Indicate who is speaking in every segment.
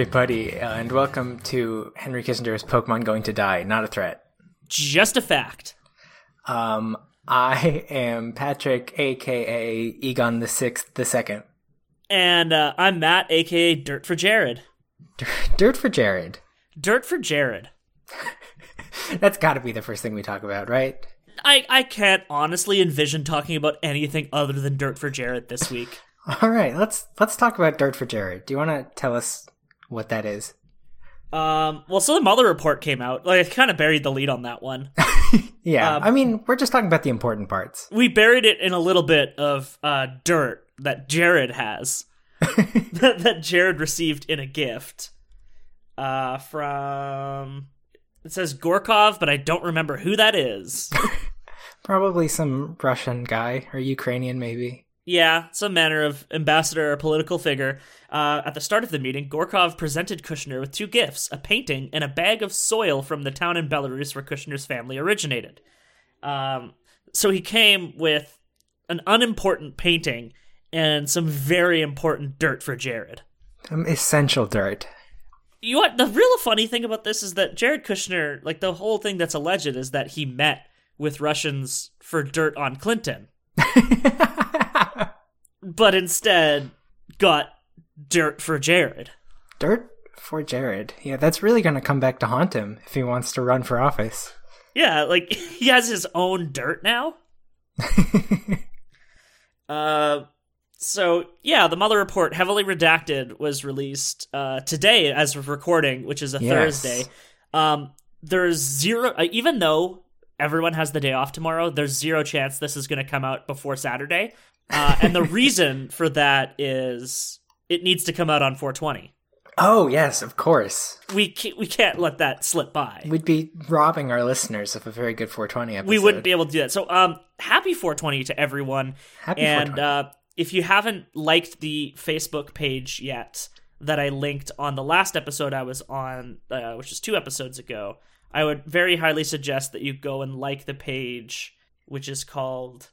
Speaker 1: Everybody, uh, and welcome to Henry Kissinger's Pokemon Going to Die, Not a Threat.
Speaker 2: Just a fact.
Speaker 1: Um, I am Patrick, aka Egon the Sixth, the Second.
Speaker 2: And uh, I'm Matt, aka Dirt for Jared.
Speaker 1: Dirt for Jared.
Speaker 2: Dirt for Jared.
Speaker 1: That's got to be the first thing we talk about, right?
Speaker 2: I, I can't honestly envision talking about anything other than Dirt for Jared this week.
Speaker 1: All right, let's let's talk about Dirt for Jared. Do you want to tell us what that is?
Speaker 2: Um, well, so the Mueller report came out. Like, I kind of buried the lead on that one.
Speaker 1: Yeah,
Speaker 2: Um,
Speaker 1: I mean, we're just talking about the important parts.
Speaker 2: We buried it in a little bit of uh, dirt that Jared has, that, that Jared received in a gift uh, from. It says Gorkov, but I don't remember who that is.
Speaker 1: Probably some Russian guy or Ukrainian, maybe.
Speaker 2: Yeah, some manner of ambassador or political figure. Uh, at the start of the meeting, Gorkov presented Kushner with two gifts a painting and a bag of soil from the town in Belarus where Kushner's family originated. Um, so he came with an unimportant painting and some very important dirt for Jared.
Speaker 1: Some essential dirt.
Speaker 2: You know what? The real funny thing about this is that Jared Kushner, like the whole thing that's alleged, is that he met with Russians for dirt on Clinton. but instead got dirt for Jared.
Speaker 1: Dirt for Jared. Yeah, that's really going to come back to haunt him if he wants to run for office.
Speaker 2: Yeah, like he has his own dirt now. uh so yeah, the Mueller report heavily redacted was released uh today as of recording, which is a
Speaker 1: Yes.
Speaker 2: Thursday. Um there's zero uh, even though everyone has the day off tomorrow, there's zero chance this is going to come out before Saturday. Uh and the reason for that is it needs to come out on 420.
Speaker 1: Oh, yes, of course.
Speaker 2: We can't, we can't let that slip by.
Speaker 1: We'd be robbing our listeners of a very good 420 episode.
Speaker 2: we wouldn't be able to do that. So, um, happy 420 to everyone.
Speaker 1: Happy
Speaker 2: and
Speaker 1: 420.
Speaker 2: uh, if you haven't liked the Facebook page yet that I linked on the last episode I was on, uh, which is two episodes ago, I would very highly suggest that you go and like the page, which is called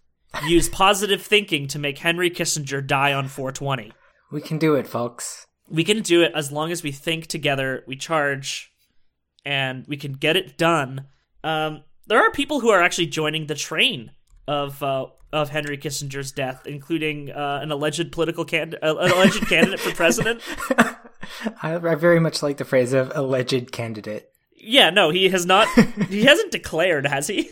Speaker 2: "Use Positive Thinking to Make Henry Kissinger Die on 420."
Speaker 1: We can do it, folks.
Speaker 2: We can do it as long as we think together, we charge, and we can get it done. Um, there are people who are actually joining the train of uh, of Henry Kissinger's death, including uh, an alleged political can- uh, an alleged candidate for president.
Speaker 1: I, I very much like the phrase of alleged candidate.
Speaker 2: Yeah, no, he has not. he hasn't declared, has he?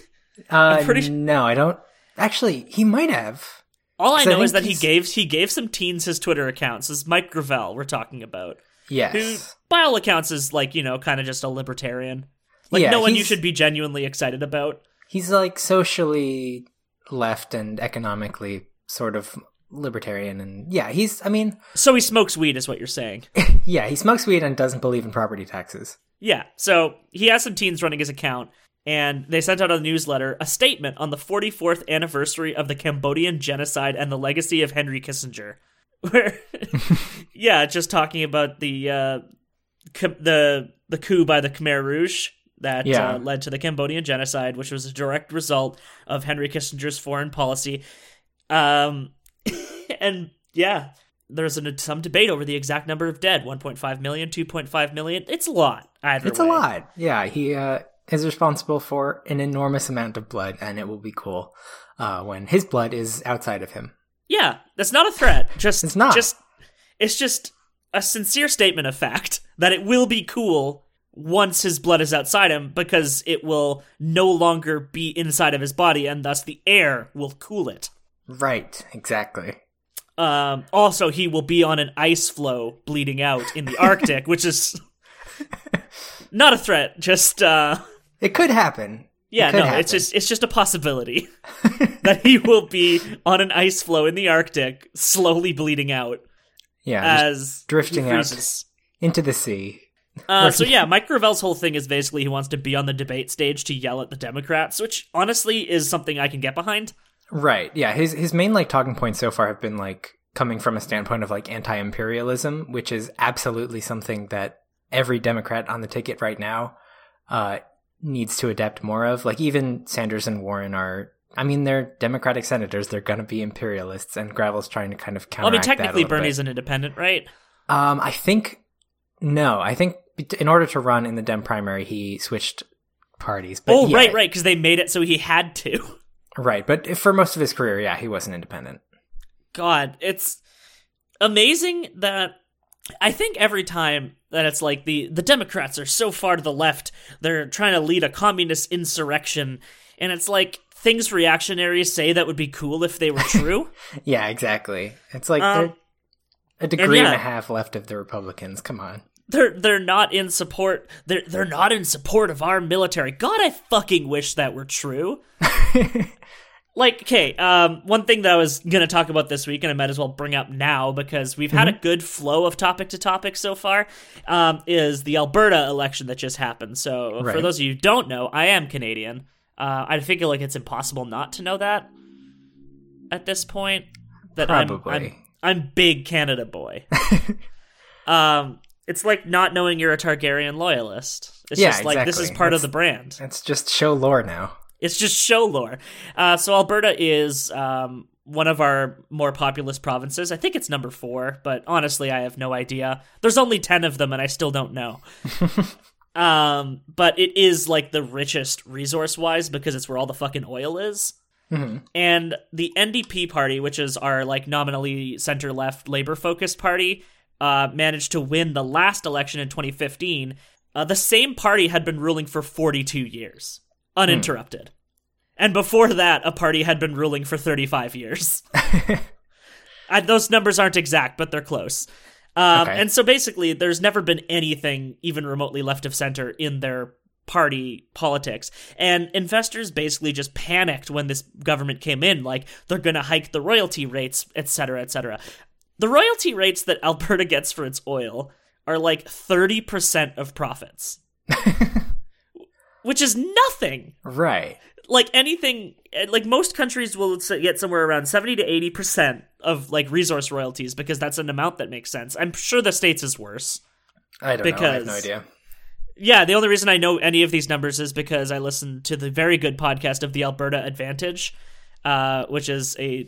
Speaker 1: Uh,
Speaker 2: pretty
Speaker 1: no, I don't. Actually, he might have.
Speaker 2: All I
Speaker 1: So I
Speaker 2: know is that he gave he gave some teens his Twitter accounts. This is Mike Gravel we're talking about,
Speaker 1: Yes.
Speaker 2: who by all accounts is like you know kind of just a libertarian, like
Speaker 1: Yeah,
Speaker 2: no one you should be genuinely excited about.
Speaker 1: He's like socially left and economically sort of libertarian. And yeah, he's, I mean,
Speaker 2: So he smokes weed, is what you're saying.
Speaker 1: yeah, he smokes weed and doesn't believe in property taxes.
Speaker 2: yeah. So he has some teens running his account, and they sent out a newsletter, a statement on the 44th anniversary of the Cambodian genocide and the legacy of Henry Kissinger. Where, yeah, just talking about the uh, the the coup by the Khmer Rouge that
Speaker 1: Yeah.
Speaker 2: uh, led to the Cambodian genocide, which was a direct result of Henry Kissinger's foreign policy. Um, and yeah, there's an, some debate over the exact number of dead 1.5 million, 2.5 million. It's a lot. Either
Speaker 1: It's a lot. Yeah, he uh, is responsible for an enormous amount of blood, and it will be cool uh, when his blood is outside of him.
Speaker 2: Yeah, that's not a threat. Just
Speaker 1: It's not.
Speaker 2: Just it's just a sincere statement of fact that it will be cool once his blood is outside him because it will no longer be inside of his body and thus the air will cool it.
Speaker 1: Right, exactly.
Speaker 2: Um, also, he will be on an ice floe bleeding out in the Arctic, which is not a threat. Just uh,
Speaker 1: It could happen.
Speaker 2: yeah,
Speaker 1: It could
Speaker 2: no,
Speaker 1: happen.
Speaker 2: it's just it's just a possibility that he will be on an ice floe in the Arctic, slowly bleeding out
Speaker 1: yeah,
Speaker 2: as
Speaker 1: drifting out. into the sea.
Speaker 2: Uh, so yeah, Mike Gravel's whole thing is basically he wants to be on the debate stage to yell at the Democrats, which honestly is something I can get behind.
Speaker 1: Right. Yeah. His his main like talking points so far have been like coming from a standpoint of like anti-imperialism, which is absolutely something that every Democrat on the ticket right now uh, needs to adapt more of. Like even Sanders and Warren are. I mean, they're Democratic senators. They're going to be imperialists, and Gravel's trying to kind of
Speaker 2: Well, I mean, technically Bernie's
Speaker 1: bit.
Speaker 2: an independent, right?
Speaker 1: Um, I think No, I think in order to run in the Dem primary, he switched parties. But
Speaker 2: oh,
Speaker 1: yeah,
Speaker 2: right, right, because they made it so he had to.
Speaker 1: right. But for most of his career, yeah, he wasn't independent.
Speaker 2: God, it's amazing that I think every time that it's like the the Democrats are so far to the left, they're trying to lead a communist insurrection, and it's like things reactionaries say that would be cool if they were true.
Speaker 1: yeah, exactly. It's like
Speaker 2: Um,
Speaker 1: a degree
Speaker 2: yeah.
Speaker 1: and a half left of the Republicans. Come on.
Speaker 2: they're they're not in support. They're they're not in support of our military. God, I fucking wish that were true. like, okay, um, one thing that I was gonna talk about this week, and I might as well bring up now because we've had a good flow of topic to topic so far, um, is the Alberta election that just happened. So, for those of you who don't know, I am Canadian. Uh, I feel like it's impossible not to know that at this point. That I'm- I'm, I'm big Canada boy. um, it's like not knowing you're a Targaryen loyalist. It's
Speaker 1: Yeah,
Speaker 2: just like this is
Speaker 1: exactly.
Speaker 2: part of the brand.
Speaker 1: It's just show lore now.
Speaker 2: It's just show lore. Uh, so Alberta is um, one of our more populous provinces. I think it's number four, but honestly, I have no idea. There's only ten of them, and I still don't know. um, but it is like the richest resource wise because it's where all the fucking oil is.
Speaker 1: Mhm.
Speaker 2: And the NDP party, which is our like nominally center left labor focused party, uh, managed to win the last election in 2015. Uh, the same party had been ruling for 42 years, uninterrupted. And before that, a party had been ruling for 35 years. I, those numbers aren't exact, but they're close. Um,
Speaker 1: Okay.
Speaker 2: And so basically, there's never been anything even remotely left of center in their party politics. And investors basically just panicked when this government came in, like they're going to hike the royalty rates, et cetera, et cetera. The royalty rates that Alberta gets for its oil are like 30% of profits, which is nothing
Speaker 1: Right.
Speaker 2: like anything eh, like most countries will get somewhere around 70 to 80 percent of like resource royalties because that's an amount that makes sense i'm sure the states is worse
Speaker 1: I don't know. I have no idea.
Speaker 2: yeah the only reason i know any of these numbers is because i listened to the very good podcast of the alberta advantage uh, which is a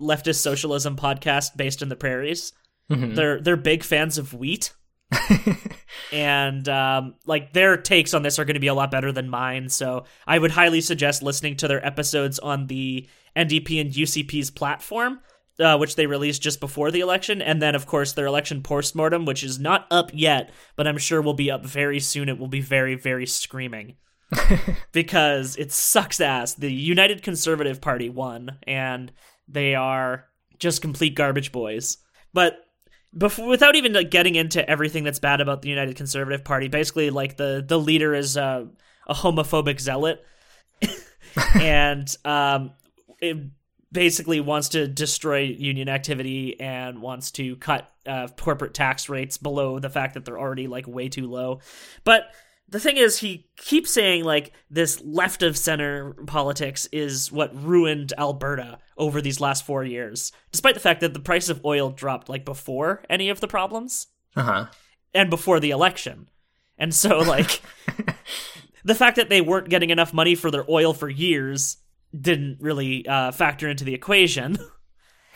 Speaker 2: leftist socialism podcast based in the prairies
Speaker 1: Mhm.
Speaker 2: they're they're big fans of wheat and um, like their takes on this are going to be a lot better than mine. So I would highly suggest listening to their episodes on the NDP and UCP's platform, uh, which they released just before the election, and then of course their election postmortem, which is not up yet, but I'm sure will be up very soon. It will be very very screaming. because it sucks ass. The United Conservative Party won, and they are just complete garbage boys. But before, without even like, getting into everything that's bad about the United Conservative Party, basically, like the the leader is uh, a homophobic zealot, and um, it basically wants to destroy union activity and wants to cut uh, corporate tax rates below the fact that they're already like way too low. But the thing is, he keeps saying like this left of center politics is what ruined Alberta over these last four years, despite the fact that the price of oil dropped like before any of the problems
Speaker 1: Uh huh.
Speaker 2: and before the election. And so, like, the fact that they weren't getting enough money for their oil for years didn't really uh, factor into the equation.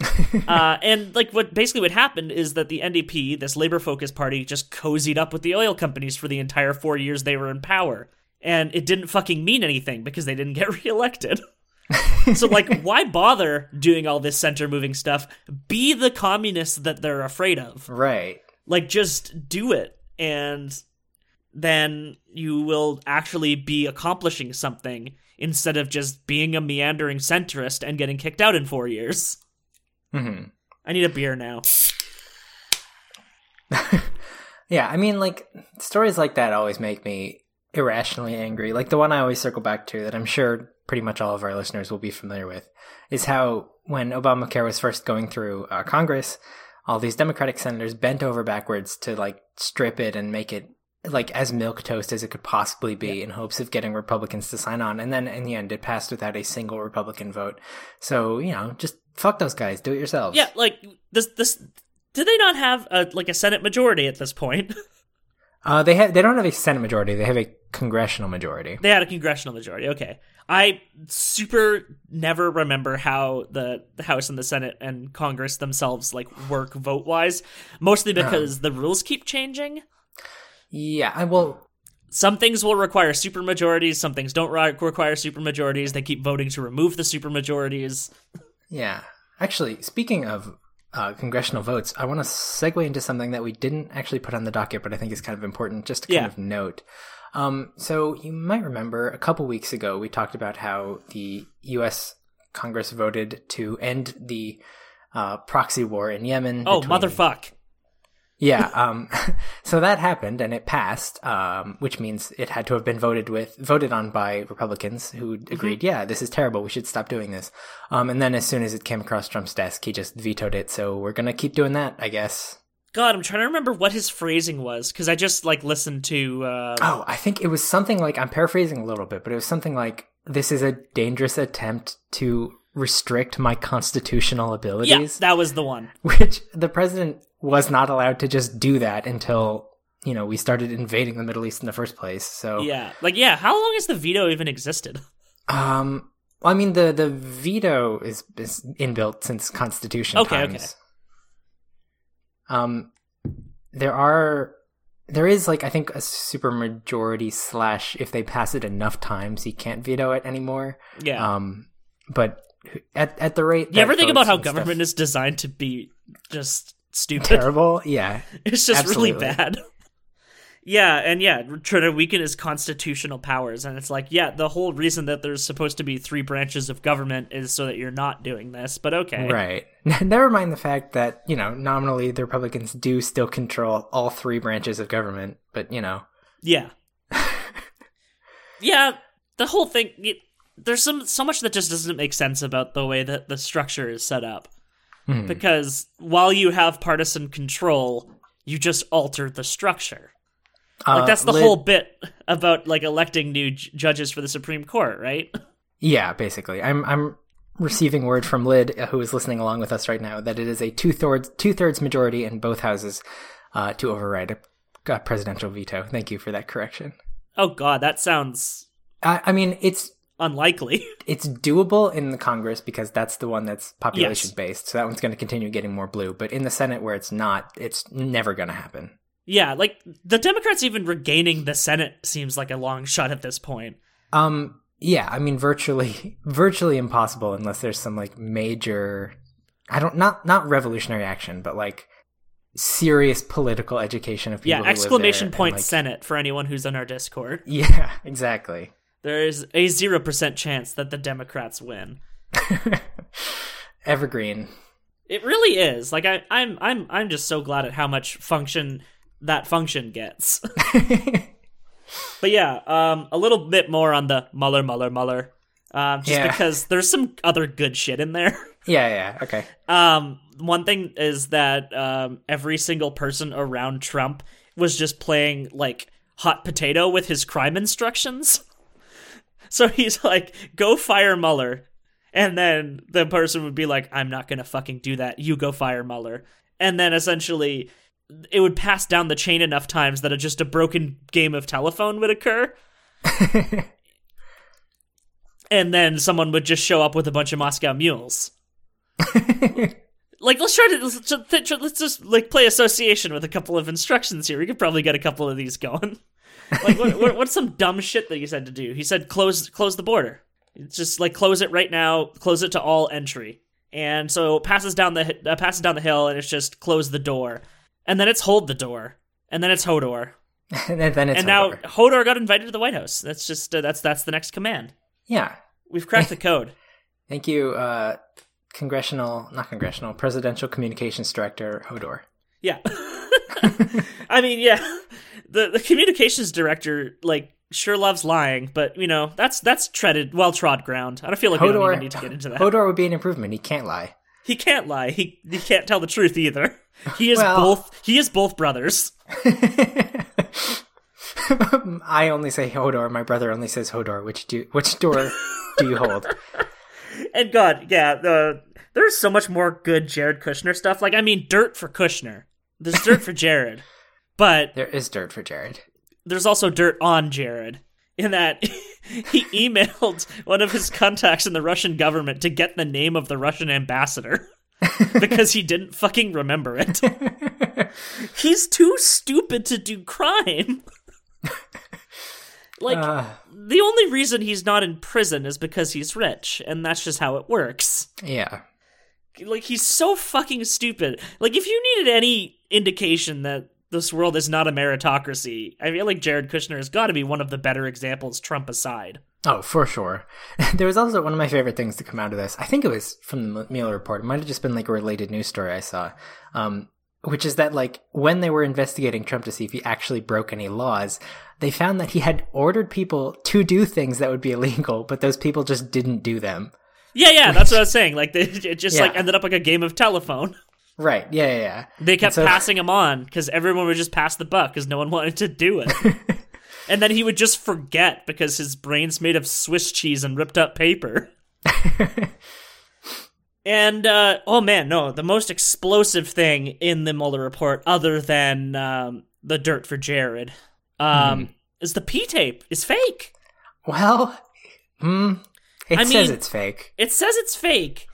Speaker 2: uh, and like what basically what happened is that the NDP, this labor focused party, just cozied up with the oil companies for the entire four years they were in power, and it didn't fucking mean anything because they didn't get reelected. so like, why bother doing all this center moving stuff? Be the communists that they're afraid of
Speaker 1: Right.
Speaker 2: like just do it and then you will actually be accomplishing something instead of just being a meandering centrist and getting kicked out in four years
Speaker 1: hmm
Speaker 2: i need a beer now
Speaker 1: Yeah, I mean, like stories like that always make me irrationally angry. Like the one I always circle back to, that I'm sure pretty much all of our listeners will be familiar with, is how when Obamacare was first going through uh, Congress, all these Democratic senators bent over backwards to like strip it and make it like as milk toast as it could possibly be in hopes of getting Republicans to sign on. And then in the end, it passed without a single Republican vote. So you know, just fuck those guys. Do it yourselves.
Speaker 2: yeah like this this do they not have a like a senate majority at this point
Speaker 1: Uh, they have. They don't have a Senate majority. They have a congressional majority.
Speaker 2: they had a congressional majority okay i super never remember how the, the house and the senate and congress themselves like work vote wise mostly because the rules keep changing
Speaker 1: Yeah, I will.
Speaker 2: Some things will require supermajorities, some things don't require supermajorities. They keep voting to remove the supermajorities.
Speaker 1: Yeah. Actually, speaking of uh, congressional votes, I want to segue into something that we didn't actually put on the docket, but I think is kind of important just to kind
Speaker 2: Yeah.
Speaker 1: of note. Um, so you might remember a couple weeks ago we talked about how the U.S. Congress voted to end the uh, proxy war in Yemen.
Speaker 2: Oh,
Speaker 1: between-
Speaker 2: motherfuck.
Speaker 1: Yeah. Um, so that happened and it passed, um, which means it had to have been voted with, voted on by Republicans who agreed, yeah, this is terrible. We should stop doing this. Um, and then as soon as it came across Trump's desk, he just vetoed it. So we're going to keep doing that, I guess.
Speaker 2: God, I'm trying to remember what his phrasing was because I just like listened to. Uh,
Speaker 1: Oh, I think it was something like, I'm paraphrasing a little bit, but it was something like, this is a dangerous attempt to restrict my constitutional
Speaker 2: yeah,
Speaker 1: abilities.
Speaker 2: that was the one.
Speaker 1: which the president was not allowed to just do that until you know we started invading the Middle East in the first place. So
Speaker 2: Yeah, like yeah. How long has the veto even existed?
Speaker 1: um, well, I mean the the veto is is inbuilt since Constitution
Speaker 2: Okay,
Speaker 1: times.
Speaker 2: okay.
Speaker 1: Um, there are there is like I think a supermajority slash if they pass it enough times he can't veto it anymore.
Speaker 2: Yeah.
Speaker 1: Um, but at at the rate
Speaker 2: you ever think about how
Speaker 1: and stuff-
Speaker 2: government is designed to be just stupid?
Speaker 1: terrible? Yeah,
Speaker 2: It's just really bad. yeah, and yeah, trying to weaken his constitutional powers, and it's like, yeah, the whole reason that there's supposed to be three branches of government is so that you're not doing this. But okay,
Speaker 1: Right. Never mind the fact that, you know, nominally the Republicans do still control all three branches of government, but, you know,
Speaker 2: yeah, yeah, the whole thing. It, there's some so much that just doesn't make sense about the way that the structure is set up.
Speaker 1: Hmm.
Speaker 2: Because while you have partisan control, you just alter the structure. Like
Speaker 1: uh,
Speaker 2: that's the
Speaker 1: Lid-
Speaker 2: whole bit about like electing new j- judges for the Supreme Court, right?
Speaker 1: Yeah, basically. I'm I'm receiving word from Lid, uh, who is listening along with us right now, that it is a two thirds two thirds majority in both houses uh, to override a, a presidential veto. Thank you for that correction.
Speaker 2: Oh god, that sounds
Speaker 1: I, I mean, it's
Speaker 2: unlikely.
Speaker 1: it's doable in the Congress because that's the one that's population based. So that one's going to continue getting more blue. But in the Senate, where it's not, it's never going to happen.
Speaker 2: yeah, like the Democrats even regaining the Senate seems like a long shot at this point.
Speaker 1: Um, yeah, I mean, virtually, virtually impossible unless there's some like major, I don't not not revolutionary action, but like serious political education of people.
Speaker 2: Yeah, exclamation point
Speaker 1: and, like-
Speaker 2: Senate for anyone who's in our Discord.
Speaker 1: Yeah, exactly.
Speaker 2: There is a 0% chance that the Democrats win.
Speaker 1: Evergreen.
Speaker 2: It really is. Like I I'm I'm I'm just so glad at how much function that function gets. But yeah, um, a little bit more on the Mueller, Mueller, Mueller, um, just
Speaker 1: Yeah.
Speaker 2: because there's some other good shit in there.
Speaker 1: Yeah, yeah, okay.
Speaker 2: Um, one thing is that um, every single person around Trump was just playing like hot potato with his crime instructions. So he's like, "Go fire Mueller," and then the person would be like, "I'm not gonna fucking do that. You go fire Mueller." And then essentially, it would pass down the chain enough times that a, just a broken game of telephone would occur. and then someone would just show up with a bunch of Moscow mules. like let's try to let's, just- let's just like play association with a couple of instructions here. We could probably get a couple of these going. Like what, what, what's some dumb shit that he said to do? He said close close the border. It's just like close it right now. Close it to all entry. And so it passes down the uh, passes down the hill, and it's just close the door, and then it's hold the door, and then it's Hodor,
Speaker 1: and then it's
Speaker 2: and now. Hodor got invited to the White House. That's just uh, that's that's the next command.
Speaker 1: yeah.
Speaker 2: We've cracked the code.
Speaker 1: Thank you, uh, congressional, not congressional, presidential communications director Hodor.
Speaker 2: Yeah. I mean, yeah. The the communications director like sure loves lying, but you know, that's that's treaded well trod ground. I don't feel like we
Speaker 1: Hodor,
Speaker 2: even need to get into that.
Speaker 1: Hodor would be an improvement. He can't lie.
Speaker 2: He can't lie. He he can't tell the truth either. He is
Speaker 1: Well-
Speaker 2: both he is both brothers.
Speaker 1: I only say Hodor. My brother only says Hodor. Which do which door do you hold?
Speaker 2: And God, yeah, the there's so much more good Jared Kushner stuff. Like I mean dirt for Kushner. There's dirt for Jared. But
Speaker 1: There is dirt for Jared.
Speaker 2: there's also dirt on Jared in that he emailed one of his contacts in the Russian government to get the name of the Russian ambassador. because he didn't fucking remember it. He's too stupid to do crime. like
Speaker 1: Uh,
Speaker 2: the only reason he's not in prison is because he's rich, and that's just how it works.
Speaker 1: yeah.
Speaker 2: Like he's so fucking stupid. Like if you needed any indication that this world is not a meritocracy, I feel like Jared Kushner has got to be one of the better examples, Trump aside.
Speaker 1: Oh, for sure. there was also one of my favorite things to come out of this. I think it was from the Mueller report. It might have just been like a related news story I saw. Um, which is that like when they were investigating Trump to see if he actually broke any laws, they found that he had ordered people to do things that would be illegal, but those people just didn't do them.
Speaker 2: Yeah, yeah, that's what I was saying. Like they, it just like ended up like a game of telephone.
Speaker 1: Right. Yeah, yeah, yeah.
Speaker 2: They kept
Speaker 1: so-
Speaker 2: passing him on because everyone would just pass the buck because no one wanted to do it. and then he would just forget because his brain's made of Swiss cheese and ripped up paper. and uh, oh man, no, the most explosive thing in the Mueller report, other than um, the dirt for Jared, um, is the P tape is fake.
Speaker 1: Well, hmm. It
Speaker 2: I
Speaker 1: says
Speaker 2: mean-
Speaker 1: it's fake.
Speaker 2: It says it's fake,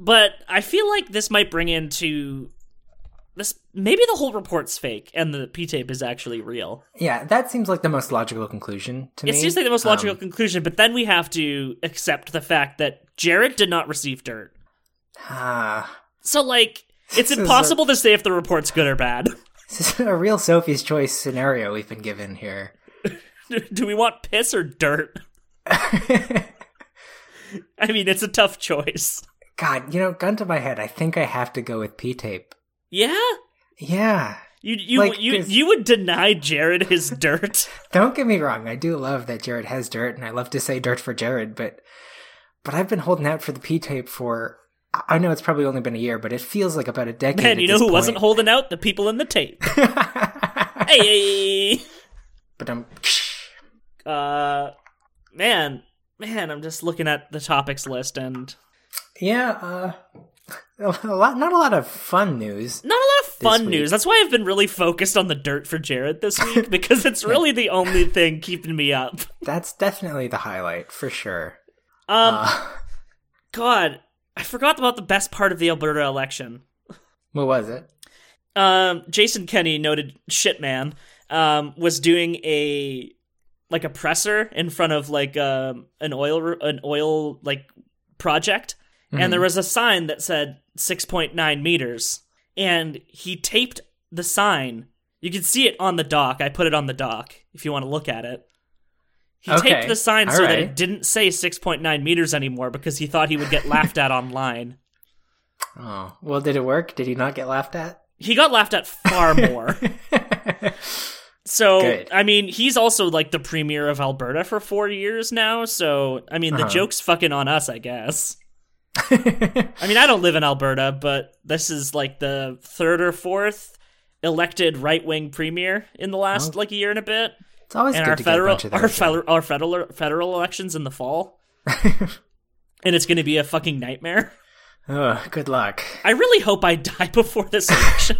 Speaker 2: but I feel like this might bring into this. Maybe the whole report's fake and the P tape is actually real.
Speaker 1: Yeah, that seems like the most logical conclusion to
Speaker 2: It
Speaker 1: me.
Speaker 2: It seems like the most logical
Speaker 1: Um,
Speaker 2: conclusion, but then we have to accept the fact that Jared did not receive dirt.
Speaker 1: ah,
Speaker 2: So, like, it's
Speaker 1: is a-
Speaker 2: impossible to say if the report's good or bad.
Speaker 1: this is a real Sophie's choice scenario we've been given here.
Speaker 2: Do we want piss or dirt? I mean, it's a tough choice.
Speaker 1: God, you know, gun to my head, I think I have to go with P tape.
Speaker 2: Yeah,
Speaker 1: Yeah.
Speaker 2: you you
Speaker 1: Like,
Speaker 2: you
Speaker 1: 'cause-
Speaker 2: you would deny Jared his dirt.
Speaker 1: Don't get me wrong, I do love that Jared has dirt, and I love to say dirt for Jared, but but I've been holding out for the P tape for I know it's probably only been a year, but it feels like about a decade.
Speaker 2: Man, you know who wasn't holding out? The people in the tape. hey,
Speaker 1: but I'm
Speaker 2: uh, man, man, I'm just looking at the topics list and
Speaker 1: yeah, uh, a lot, not a lot of fun news.
Speaker 2: not a lot of fun news. That's why I've been really focused on the dirt for Jared this week because it's really the only thing keeping me up.
Speaker 1: That's definitely the highlight for sure.
Speaker 2: Um,
Speaker 1: Uh,
Speaker 2: God, I forgot about the best part of the Alberta election.
Speaker 1: what was it?
Speaker 2: um, Jason Kenney, noted shitman, um, was doing a like a presser in front of like um, an oil an oil like project, and there was a sign that said six point nine meters, and he taped the sign. You can see it on the doc. I put it on the doc if you want to look at it. He
Speaker 1: Okay,
Speaker 2: taped the sign so
Speaker 1: all
Speaker 2: that it didn't say 6.9 meters anymore because he thought he would get laughed at online.
Speaker 1: Oh, well, did it work? Did he not get laughed at?
Speaker 2: He got laughed at far more. So
Speaker 1: Good.
Speaker 2: I mean, he's also like the premier of Alberta for four years now. So I mean, the
Speaker 1: Uh-huh.
Speaker 2: joke's fucking on us, I guess. I mean, I don't live in Alberta, but this is like the third or fourth elected right wing premier in the last
Speaker 1: Oh.
Speaker 2: like a year and a bit,
Speaker 1: It's always
Speaker 2: and
Speaker 1: good
Speaker 2: our
Speaker 1: to get a
Speaker 2: federal
Speaker 1: bunch of
Speaker 2: our federal our federal federal elections in the fall, and it's going to be a fucking nightmare.
Speaker 1: Good luck.
Speaker 2: I really hope I die before this election.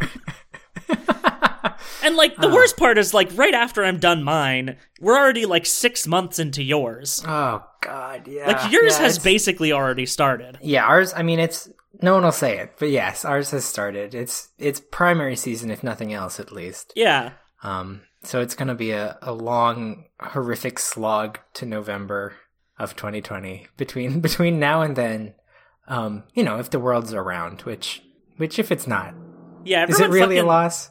Speaker 2: and like the
Speaker 1: Oh.
Speaker 2: worst part is like right after I'm done mine, we're already like six months into yours.
Speaker 1: Oh God, yeah.
Speaker 2: Like yours
Speaker 1: yeah,
Speaker 2: has basically already started.
Speaker 1: Yeah, ours. I mean, it's no one will say it, but yes, ours has started. It's it's primary season, if nothing else, at least.
Speaker 2: Yeah.
Speaker 1: Um, so it's gonna be a, a long, horrific slog to November of 2020. Between between now and then, um, you know, if the world's around, which which if it's not,
Speaker 2: Yeah.
Speaker 1: is it really a loss?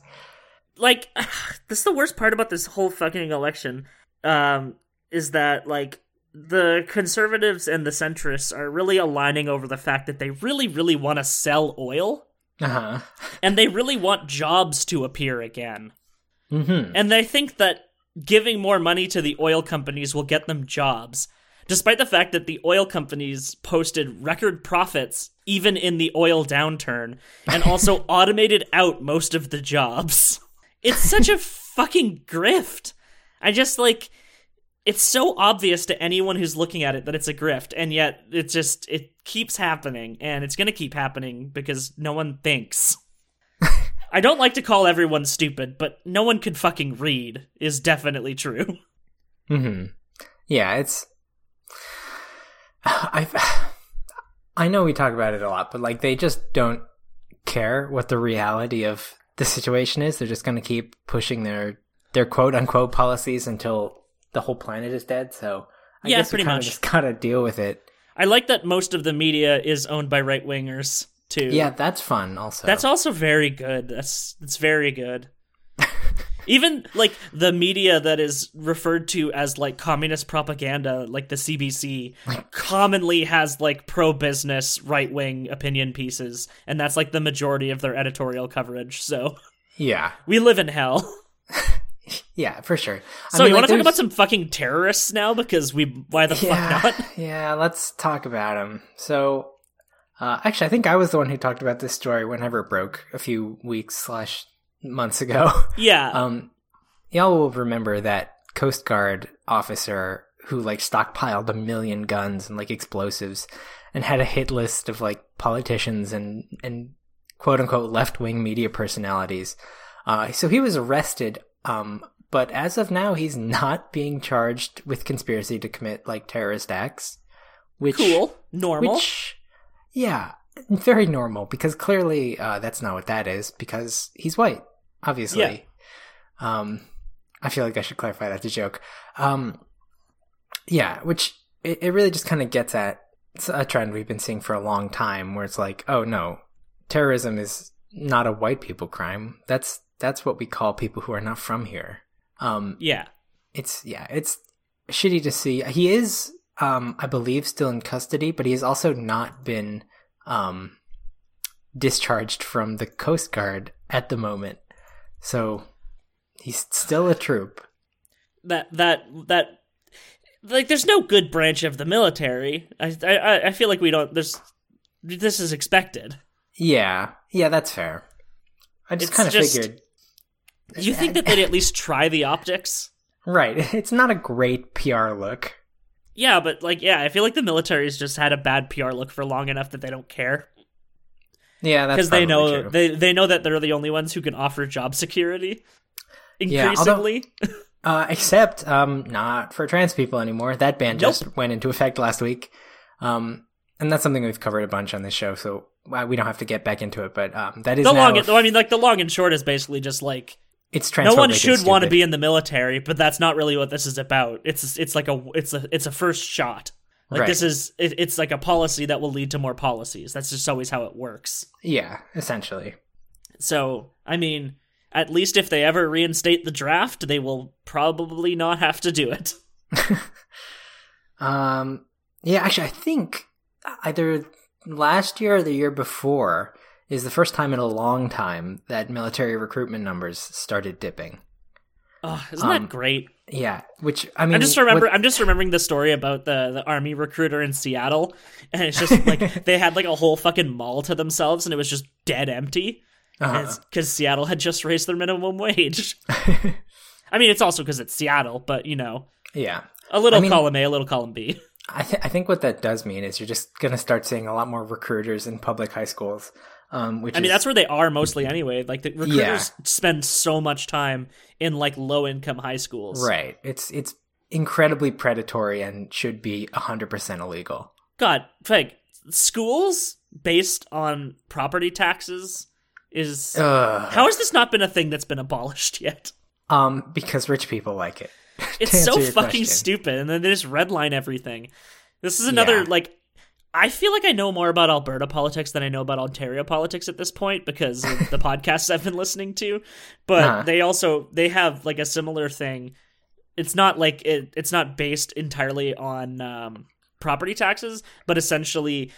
Speaker 2: Like this is the worst part about this whole fucking election. Um, is that like the conservatives and the centrists are really aligning over the fact that they really, really want to sell oil
Speaker 1: Uh huh.
Speaker 2: and they really want jobs to appear again.
Speaker 1: Mm-hmm.
Speaker 2: And they think that giving more money to the oil companies will get them jobs, despite the fact that the oil companies posted record profits even in the oil downturn and also automated out most of the jobs. It's such a fucking grift. I just like it's so obvious to anyone who's looking at it that it's a grift and yet it just it keeps happening and it's going to keep happening because no one thinks. I don't like to call everyone stupid, but no one could fucking read is definitely true.
Speaker 1: Mm-hmm. Yeah, it's. I've. I know we talk about it a lot, but like they just don't care what the reality of the situation is. They're just going to keep pushing their their quote unquote policies until the whole planet is dead. So I
Speaker 2: Yeah,
Speaker 1: guess
Speaker 2: pretty
Speaker 1: we kind
Speaker 2: much.
Speaker 1: just gotta deal with it.
Speaker 2: I like that most of the media is owned by right wingers too.
Speaker 1: Yeah, that's fun. Also,
Speaker 2: That's also very good. That's that's very good. Even like the media that is referred to as like communist propaganda, like the CBC, commonly has like pro business right wing opinion pieces, and that's like the majority of their editorial coverage. So
Speaker 1: yeah,
Speaker 2: we live in hell.
Speaker 1: yeah, for sure. I
Speaker 2: So
Speaker 1: mean,
Speaker 2: you
Speaker 1: like,
Speaker 2: want to talk about some fucking terrorists now? Because we why the
Speaker 1: yeah,
Speaker 2: fuck not?
Speaker 1: yeah. Let's talk about them. So, uh, actually, I think I was the one who talked about this story whenever it broke a few weeks slash months ago.
Speaker 2: Yeah,
Speaker 1: Um, y'all will remember that Coast Guard officer who like stockpiled a million guns and like explosives and had a hit list of like politicians and and quote unquote left wing media personalities. Uh, so he was arrested. Um, but as of now, he's not being charged with conspiracy to commit like terrorist acts. Which
Speaker 2: cool, normal.
Speaker 1: which, yeah, very normal because clearly uh, that's not what that is because he's white, obviously.
Speaker 2: Yeah.
Speaker 1: Um, I feel like I should clarify that's a joke. Um, yeah, which it, it really just kind of gets at it's a trend we've been seeing for a long time where it's like, oh no, terrorism is not a white people crime. That's that's what we call people who are not from here. Um,
Speaker 2: yeah,
Speaker 1: it's yeah, it's shitty to see. He is, um, I believe, still in custody, but he has also not been um, discharged from the Coast Guard at the moment. So he's still a troop.
Speaker 2: that that that like there's no good branch of the military. I I I feel like we don't. There's this is expected.
Speaker 1: Yeah, yeah, that's fair. I just kind of figured,
Speaker 2: You think that they'd at least try the optics?
Speaker 1: right? It's not a great PR look.
Speaker 2: Yeah, but like yeah, I feel like the military's just had a bad PR look for long enough that they don't care
Speaker 1: Yeah, that's
Speaker 2: because they know
Speaker 1: true.
Speaker 2: they they know that they're the only ones who can offer job security.
Speaker 1: Yeah, although- Uh, except um, not for trans people anymore. That ban just went into effect last week, um, and that's something we've covered a bunch on this show. So uh, we don't have to get back into it. But um, that is
Speaker 2: the
Speaker 1: now
Speaker 2: long.
Speaker 1: f-
Speaker 2: I mean, like the long and short is basically just like
Speaker 1: it's
Speaker 2: no one should want to be in the military, but that's not really what this is about. It's it's like a it's a it's a first shot. Like
Speaker 1: Right.
Speaker 2: this is it, it's like a policy that will lead to more policies. That's just always how it works.
Speaker 1: Yeah, essentially.
Speaker 2: So I mean, at least if they ever reinstate the draft, they will probably not have to do it.
Speaker 1: Um, yeah, actually, I think either last year or the year before is the first time in a long time that military recruitment numbers started dipping.
Speaker 2: Oh, isn't
Speaker 1: Um,
Speaker 2: that great?
Speaker 1: Yeah, which I mean,
Speaker 2: I just remember.
Speaker 1: what-
Speaker 2: I'm just remembering the story about the the army recruiter in Seattle, and it's just like they had like a whole fucking mall to themselves, and it was just dead empty.
Speaker 1: uh-huh.
Speaker 2: because Seattle had just raised their minimum wage. I mean, it's also because it's Seattle, but you know,
Speaker 1: yeah.
Speaker 2: a little
Speaker 1: I mean-
Speaker 2: column A, a little column B.
Speaker 1: I, th- I think what that does mean is you're just going to start seeing a lot more recruiters in public high schools. Um, which
Speaker 2: I mean,
Speaker 1: is,
Speaker 2: that's where they are mostly anyway. Like the recruiters spend so much time in like low income high schools.
Speaker 1: right. It's it's incredibly predatory and should be 100% illegal.
Speaker 2: God, like schools based on property taxes is
Speaker 1: Ugh.
Speaker 2: how has this not been a thing that's been abolished yet?
Speaker 1: Um, because rich people like it.
Speaker 2: It's so fucking
Speaker 1: question.
Speaker 2: stupid, and then they just redline everything. This is another
Speaker 1: Yeah.
Speaker 2: like. I feel like I know more about Alberta politics than I know about Ontario politics at this point because of the podcasts I've been listening to. But they also they have like a similar thing. It's not like it, it's not based entirely on um, property taxes, but essentially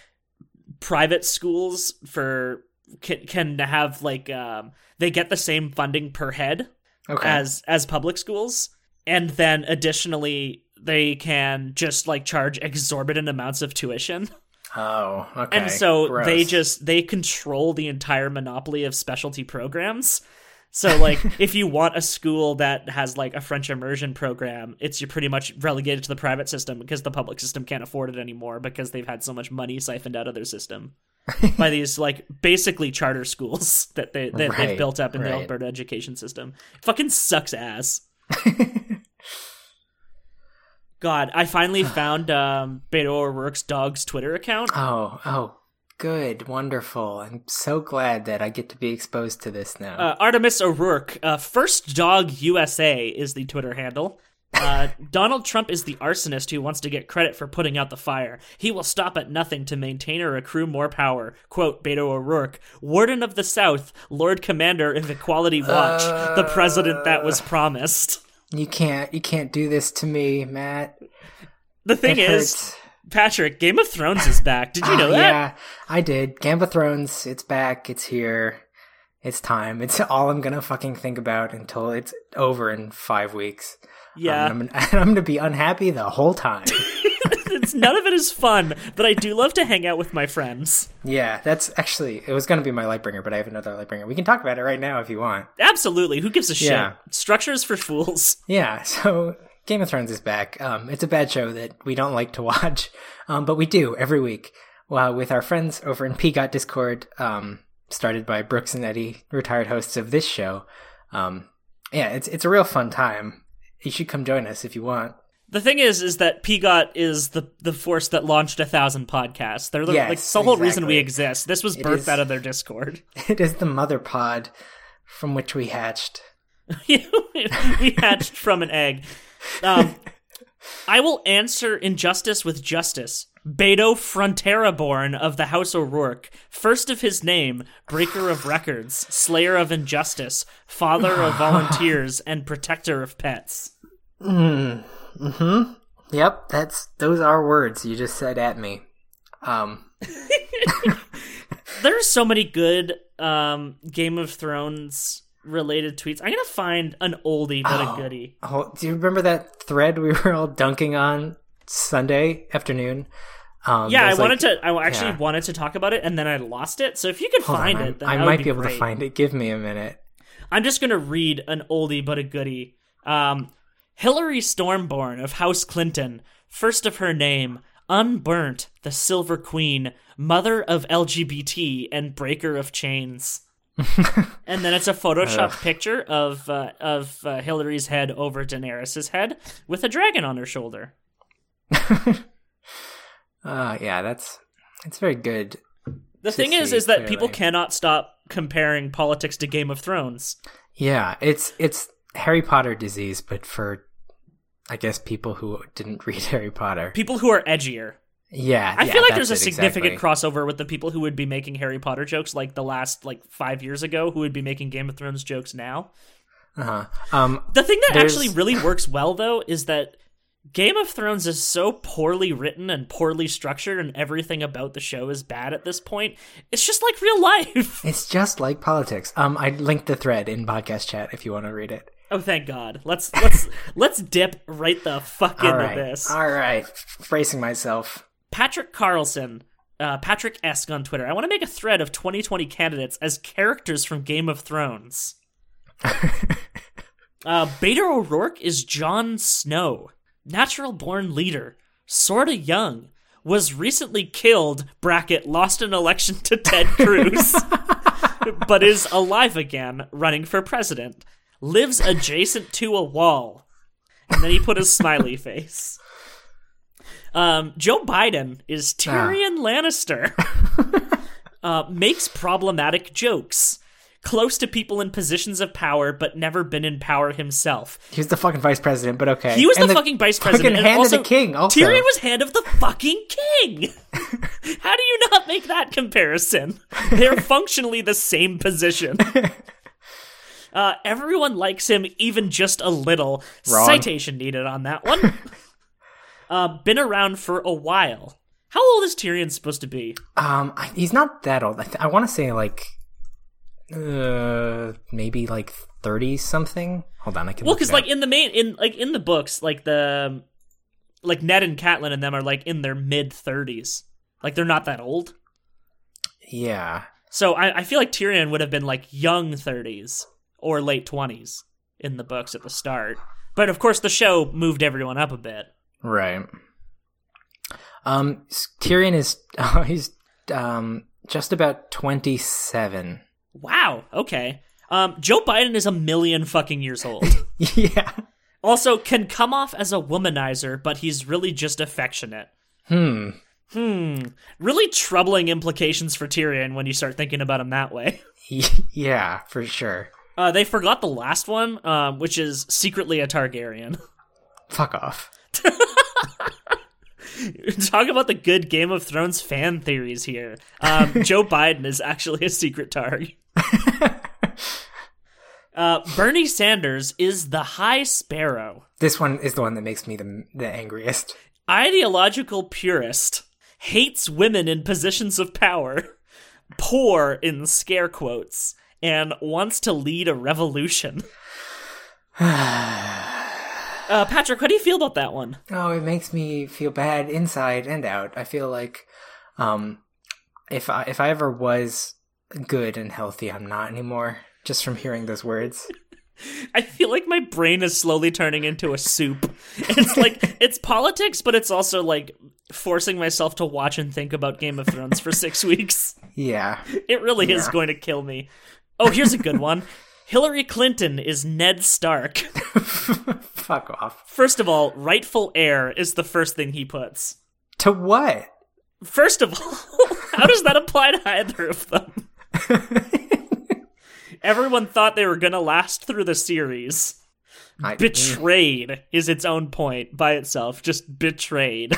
Speaker 2: private schools for can, can have like um, they get the same funding per head
Speaker 1: Okay.
Speaker 2: as as public schools and then additionally they can just like charge exorbitant amounts of tuition
Speaker 1: oh, okay.
Speaker 2: and so
Speaker 1: Gross.
Speaker 2: they just they control the entire monopoly of specialty programs so like if you want a school that has like a french immersion program it's you're pretty much relegated to the private system because the public system can't afford it anymore because they've had so much money siphoned out of their system by these like basically charter schools that they that
Speaker 1: Right,
Speaker 2: they've built up in the
Speaker 1: right.
Speaker 2: Alberta education system. Fucking sucks ass. God, I finally found um, Beto O'Rourke's dog's Twitter account.
Speaker 1: Oh, oh, good, wonderful. I'm so glad that I get to be exposed to this now.
Speaker 2: Uh, Artemis O'Rourke, uh, First Dog USA is the Twitter handle. Uh, Donald Trump is the arsonist who wants to get credit for putting out the fire. He will stop at nothing to maintain or accrue more power. Quote Beto O'Rourke, Warden of the South, Lord Commander of Equality Watch, the president that was promised.
Speaker 1: You can't, you can't do this to me, Matt.
Speaker 2: The thing
Speaker 1: It
Speaker 2: is,
Speaker 1: hurts.
Speaker 2: Patrick, Game of Thrones is back. Did you know
Speaker 1: Oh,
Speaker 2: that?
Speaker 1: Yeah, I did. Game of Thrones, it's back, it's here. It's time. It's all I'm gonna fucking think about until it's over in five weeks.
Speaker 2: Yeah.
Speaker 1: Um, and I'm, I'm gonna be unhappy the whole time.
Speaker 2: it's none of it is fun, but I do love to hang out with my friends.
Speaker 1: yeah, that's actually it was gonna be my Lightbringer, but I have another Lightbringer. We can talk about it right now if you want.
Speaker 2: Absolutely. Who gives a shit? Structures for fools.
Speaker 1: Yeah, so Game of Thrones is back. Um, it's a bad show that we don't like to watch, um, but we do every week well, with our friends over in PGOT Discord, um, started by Brooks and Eddie, retired hosts of this show. Um, yeah, it's it's a real fun time. You should come join us if you want.
Speaker 2: The thing is, is that PGOT is the the force that launched a thousand podcasts. They're the,
Speaker 1: Yes,
Speaker 2: like the whole reason we exist. This was birthed
Speaker 1: is-
Speaker 2: out of their Discord.
Speaker 1: It is the mother pod from which we hatched.
Speaker 2: we hatched from an egg. Um, I will answer injustice with justice. Beto Frontera born of the House O'Rourke, first of his name, breaker of records, slayer of injustice, father of volunteers, and protector of pets.
Speaker 1: Yep, that's those are words you just said at me. Um,
Speaker 2: There's so many good um, Game of Thrones related tweets. I'm gonna find an oldie but a goodie.
Speaker 1: oh, do you remember that thread we were all dunking on Sunday afternoon? Um,
Speaker 2: Yeah, I
Speaker 1: like-
Speaker 2: wanted to. I actually
Speaker 1: yeah.
Speaker 2: wanted to talk about it, and then I lost it. So if you could
Speaker 1: Hold
Speaker 2: find
Speaker 1: I'm-
Speaker 2: it, then
Speaker 1: I might
Speaker 2: would
Speaker 1: be able
Speaker 2: great.
Speaker 1: to find it. Give me a minute.
Speaker 2: I'm just gonna read an oldie but a goodie. Um, Hillary Stormborn of House Clinton, first of her name, unburnt, the Silver Queen, mother of LGBT and breaker of chains. and then it's a photoshopped picture of uh, of uh, Hillary's head over Daenerys's head with a dragon on her shoulder.
Speaker 1: Uh, yeah, that's it's very good.
Speaker 2: The thing is, is that people cannot stop comparing politics to Game of Thrones.
Speaker 1: Yeah, it's it's Harry Potter disease, but for I guess people who didn't read Harry Potter.
Speaker 2: People who are edgier.
Speaker 1: Yeah,
Speaker 2: I
Speaker 1: yeah,
Speaker 2: feel like there's a significant
Speaker 1: exactly.
Speaker 2: crossover with the people who would be making Harry Potter jokes like the last like five years ago, who would be making Game of Thrones jokes now.
Speaker 1: Uh-huh. Um,
Speaker 2: The thing that
Speaker 1: There's-
Speaker 2: actually really works well though is that Game of Thrones is so poorly written and poorly structured, and everything about the show is bad at this point. It's just like real life.
Speaker 1: it's just like politics. Um, I linked the thread in podcast chat if you want to read it.
Speaker 2: Oh, thank God. Let's let's let's dip right the fuck into
Speaker 1: All right,
Speaker 2: this.
Speaker 1: all right. Bracing myself.
Speaker 2: Patrick Carlson, uh, Patrick Esk on Twitter. I want to make a thread of 2020 candidates as characters from Game of Thrones. uh, Beto O'Rourke is Jon Snow, natural born leader, sorta young, was recently killed, bracket, lost an election to Ted Cruz, but is alive again, running for president, lives adjacent to a wall. And then he put a smiley face. Um, Joe Biden is Tyrion Lannister. uh, makes problematic jokes. Close to people in positions of power, but never been in power himself.
Speaker 1: He was the fucking vice president, but okay.
Speaker 2: He was
Speaker 1: And
Speaker 2: the, fucking vice
Speaker 1: fucking
Speaker 2: president. and
Speaker 1: hand
Speaker 2: also,
Speaker 1: of the king. Also,
Speaker 2: Tyrion was hand of the fucking king. How do you not make that comparison? They're functionally the same position. Uh, everyone likes him, even just a little.
Speaker 1: Wrong.
Speaker 2: Citation needed on that one. uh, been around for a while. How old is Tyrion supposed to be?
Speaker 1: Um, I, he's not that old. I, th- I want to say like, uh, maybe like thirty something. Hold on, I can.
Speaker 2: Well, because like in the main in like in the books, like the like Ned and Catelyn and them are like in their mid thirties. Like they're not that old.
Speaker 1: yeah,
Speaker 2: So I, I feel like Tyrion would have been like young 30s or late 20s in the books at the start. But of course, the show moved everyone up a bit.
Speaker 1: right. Um, Tyrion is oh, he's um just about twenty seven.
Speaker 2: Wow. Okay. Um, Joe Biden is a million fucking years old.
Speaker 1: yeah,
Speaker 2: Also, can come off as a womanizer, but he's really just affectionate.
Speaker 1: Hmm.
Speaker 2: Hmm. Really troubling implications for Tyrion when you start thinking about him that way.
Speaker 1: yeah, for sure.
Speaker 2: Uh, they forgot the last one, um, which is secretly a Targaryen.
Speaker 1: Fuck off.
Speaker 2: Talk about the good Game of Thrones fan theories here. Um, Joe Biden is actually a secret Targ. Uh, Bernie Sanders is the High Sparrow.
Speaker 1: This one is the one that makes me the, the angriest.
Speaker 2: Ideological purist. Hates women in positions of power. Poor in scare quotes. And wants to lead a revolution. Uh, Patrick, how do you feel about that one?
Speaker 1: Oh, it makes me feel bad inside and out. I feel like um if I if I ever was good and healthy, I'm not anymore just from hearing those words.
Speaker 2: I feel like my brain is slowly turning into a soup. It's like it's politics, but it's also like forcing myself to watch and think about Game of Thrones for 6 weeks.
Speaker 1: Yeah.
Speaker 2: It really is going to kill me. Oh, here's a good one. Hillary Clinton is Ned Stark.
Speaker 1: Fuck off.
Speaker 2: First of all, rightful heir is the first thing he puts.
Speaker 1: To what?
Speaker 2: First of all, how does that apply to either of them? Everyone thought they were going to last through the series.
Speaker 1: I,
Speaker 2: Betrayed is its own point by itself, just betrayed.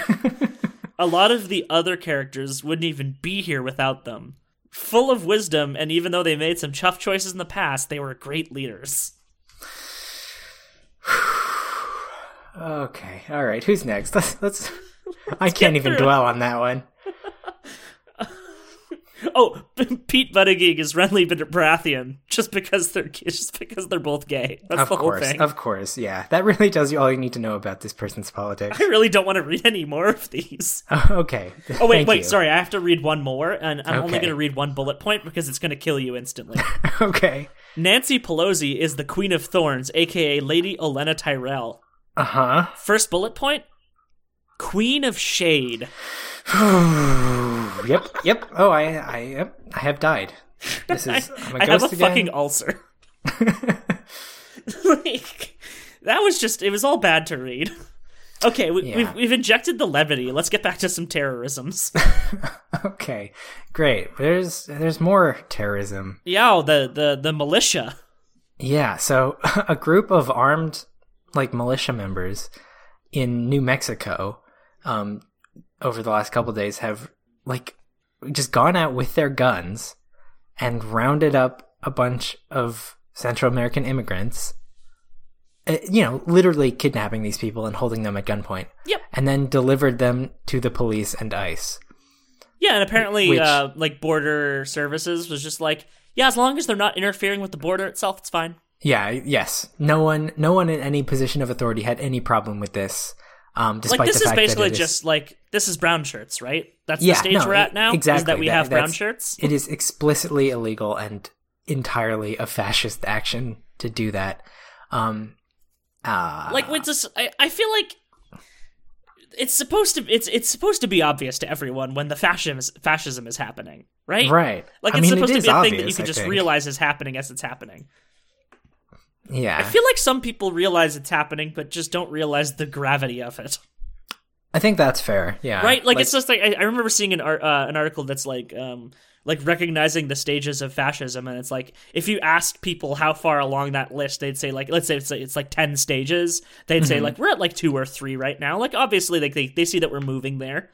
Speaker 2: a lot of the other characters wouldn't even be here without them. Full of wisdom, and even though they made some tough choices in the past, they were great leaders.
Speaker 1: Okay. All right. Who's next? Let's let's I can't even
Speaker 2: through
Speaker 1: dwell on that one.
Speaker 2: Oh, Pete Buttigieg is Renly Baratheon just because they're just because they're both gay. That's
Speaker 1: Of
Speaker 2: the whole
Speaker 1: course.
Speaker 2: thing.
Speaker 1: Of course. Yeah. That really tells you all you need to know about this person's politics.
Speaker 2: I really don't want to read any more of these.
Speaker 1: okay.
Speaker 2: Oh wait,
Speaker 1: Thank
Speaker 2: wait,
Speaker 1: you.
Speaker 2: sorry. I have to read one more, and I'm only going to read one bullet point because it's going to kill you instantly.
Speaker 1: Okay.
Speaker 2: Nancy Pelosi is the Queen of Thorns, aka Lady Olenna Tyrell.
Speaker 1: Uh-huh.
Speaker 2: First bullet point: Queen of Shade.
Speaker 1: yep. Yep. Oh, I I yep. I have died. This is I'm a
Speaker 2: I have a
Speaker 1: again.
Speaker 2: fucking ulcer. like that was just it was all bad to read. Okay, we,
Speaker 1: Yeah.
Speaker 2: we've we've injected the levity. Let's get back to some terrorisms.
Speaker 1: Okay. Great. There's there's more terrorism.
Speaker 2: yeah, the the the militia.
Speaker 1: Yeah, so a group of armed like militia members in New Mexico um over the last couple days have like just gone out with their guns and rounded up a bunch of Central American immigrants. Uh, you know, literally kidnapping these people and holding them at gunpoint.
Speaker 2: Yep.
Speaker 1: And then delivered them to the police and ICE.
Speaker 2: Yeah, and apparently,
Speaker 1: Which-
Speaker 2: uh, like border services was just like, yeah, as long as they're not interfering with the border itself, it's fine.
Speaker 1: Yeah, yes. No one no one in any position of authority had any problem with this. Um despite
Speaker 2: Like this
Speaker 1: the
Speaker 2: is
Speaker 1: fact
Speaker 2: basically
Speaker 1: that it is-
Speaker 2: just like this is brown shirts, right? That's
Speaker 1: Yeah,
Speaker 2: the stage
Speaker 1: no,
Speaker 2: we're at now. Is
Speaker 1: exactly.
Speaker 2: that we
Speaker 1: That-
Speaker 2: have brown shirts?
Speaker 1: it is explicitly illegal and entirely a fascist action to do that. Um uh
Speaker 2: Like with this, I, I feel like it's supposed to it's it's supposed to be obvious to everyone when the fascism is, fascism is happening, right?
Speaker 1: right.
Speaker 2: Like
Speaker 1: I
Speaker 2: it's
Speaker 1: mean,
Speaker 2: supposed
Speaker 1: it
Speaker 2: to
Speaker 1: is
Speaker 2: be a thing that you can
Speaker 1: I
Speaker 2: just
Speaker 1: think.
Speaker 2: realize is happening as it's happening.
Speaker 1: Yeah.
Speaker 2: I feel like some people realize it's happening, but just don't realize the gravity of it.
Speaker 1: I think that's fair. Yeah.
Speaker 2: right? Like, it's just like I, I remember seeing an art uh, an article that's like um like recognizing the stages of fascism and it's like if you asked people how far along that list they'd say like let's say it's like, it's like 10 stages they'd say like we're at like 2 or 3 right now. Like obviously like they, they see that we're moving there.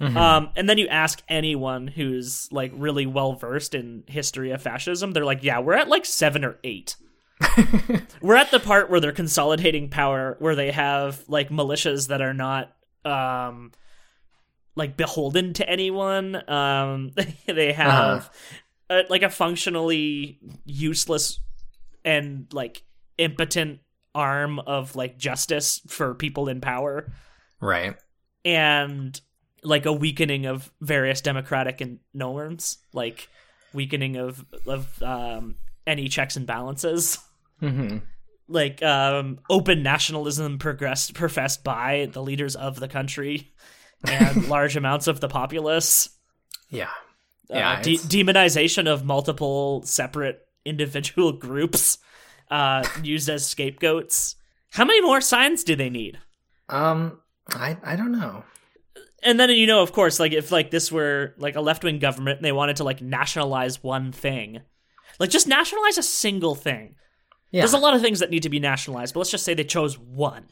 Speaker 2: Um and then you ask anyone who's like really well versed in history of fascism they're like yeah we're at like 7 or 8 we're at the part where they're consolidating power where they have like militias that are not um like beholden to anyone. Um they have uh like a functionally useless and like impotent arm of like justice for people in power.
Speaker 1: Right.
Speaker 2: and like a weakening of various democratic and norms. Like weakening of of um any checks and balances.
Speaker 1: Mhm.
Speaker 2: Like um open nationalism progressed professed by the leaders of the country and large amounts of the populace
Speaker 1: Yeah.
Speaker 2: uh,
Speaker 1: Yeah,
Speaker 2: de- demonization of multiple separate individual groups uh used as scapegoats How many more signs do they need?
Speaker 1: Um, I I don't know.
Speaker 2: And then you know, of course, like if like this were like a left wing government and they wanted to like nationalize one thing, like just nationalize a single thing.
Speaker 1: Yeah.
Speaker 2: There's a lot of things that need to be nationalized, but let's just say they chose one.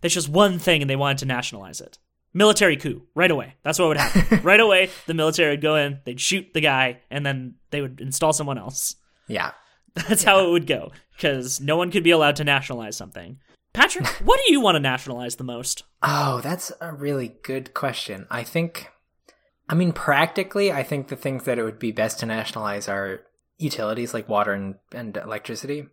Speaker 2: They chose one thing and they wanted to nationalize it. Military coup, right away. That's what would happen. right away, the military would go in, they'd shoot the guy, and then they would install someone else.
Speaker 1: yeah.
Speaker 2: That's how it would go, because no one could be allowed to nationalize something. Patrick, what do you want to nationalize the most?
Speaker 1: Oh, that's a really good question. I think, I mean, practically, I think the things that it would be best to nationalize are utilities like water and, and electricity.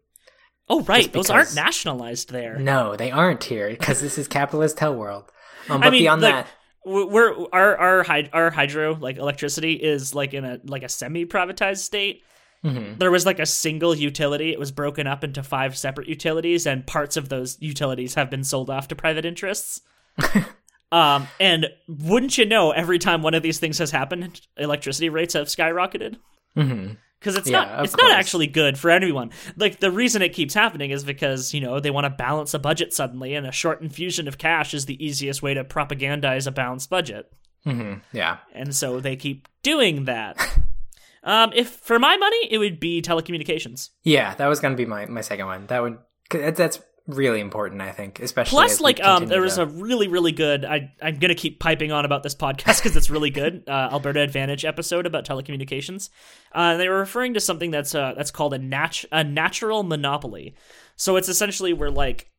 Speaker 2: Oh, right,
Speaker 1: Just
Speaker 2: those aren't nationalized there.
Speaker 1: No, they aren't here because this is capitalist hell world. Um,
Speaker 2: I
Speaker 1: but
Speaker 2: mean,
Speaker 1: beyond
Speaker 2: like,
Speaker 1: that,
Speaker 2: we're our our hyd- our hydro like electricity is like in a like a semi privatized state.
Speaker 1: mhm.
Speaker 2: There was like a single utility. It was broken up into five separate utilities, and parts of those utilities have been sold off to private interests. um, and wouldn't you know, every time one of these things has happened, electricity rates have skyrocketed.
Speaker 1: Mhm.
Speaker 2: Because it's
Speaker 1: Yeah,
Speaker 2: not it's not actually good for anyone. Like the reason it keeps happening is because, you know, they want to balance a budget suddenly and a short infusion of cash is the easiest way to propagandize a balanced budget.
Speaker 1: Mhm. yeah,
Speaker 2: And so they keep doing that. um if for my money it would be telecommunications.
Speaker 1: yeah, that was gonna be my my second one. That would that's really important, I think, especially
Speaker 2: Plus like um there was
Speaker 1: to-
Speaker 2: a really really good I I'm going to keep piping on about this podcast cuz it's really good. Uh Alberta Advantage episode about telecommunications. Uh they were referring to something that's uh that's called a nat- a natural monopoly. So it's essentially where like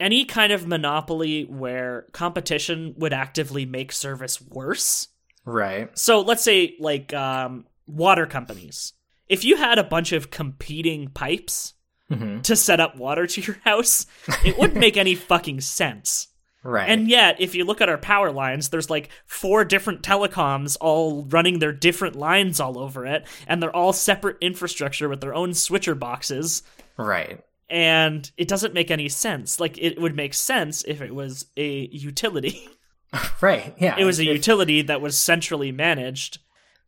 Speaker 2: any kind of monopoly where competition would actively make service worse.
Speaker 1: right.
Speaker 2: So let's say like um water companies. If you had a bunch of competing pipes
Speaker 1: hmm
Speaker 2: to set up water to your house, it wouldn't make any fucking sense.
Speaker 1: Right.
Speaker 2: And yet, if you look at our power lines, there's like four different telecoms all running their different lines all over it, and they're all separate infrastructure with their own switcher boxes,
Speaker 1: right.
Speaker 2: and it doesn't make any sense. Like, it would make sense if it was a utility.
Speaker 1: Right. Yeah.
Speaker 2: it was a
Speaker 1: If-
Speaker 2: utility that was centrally managed.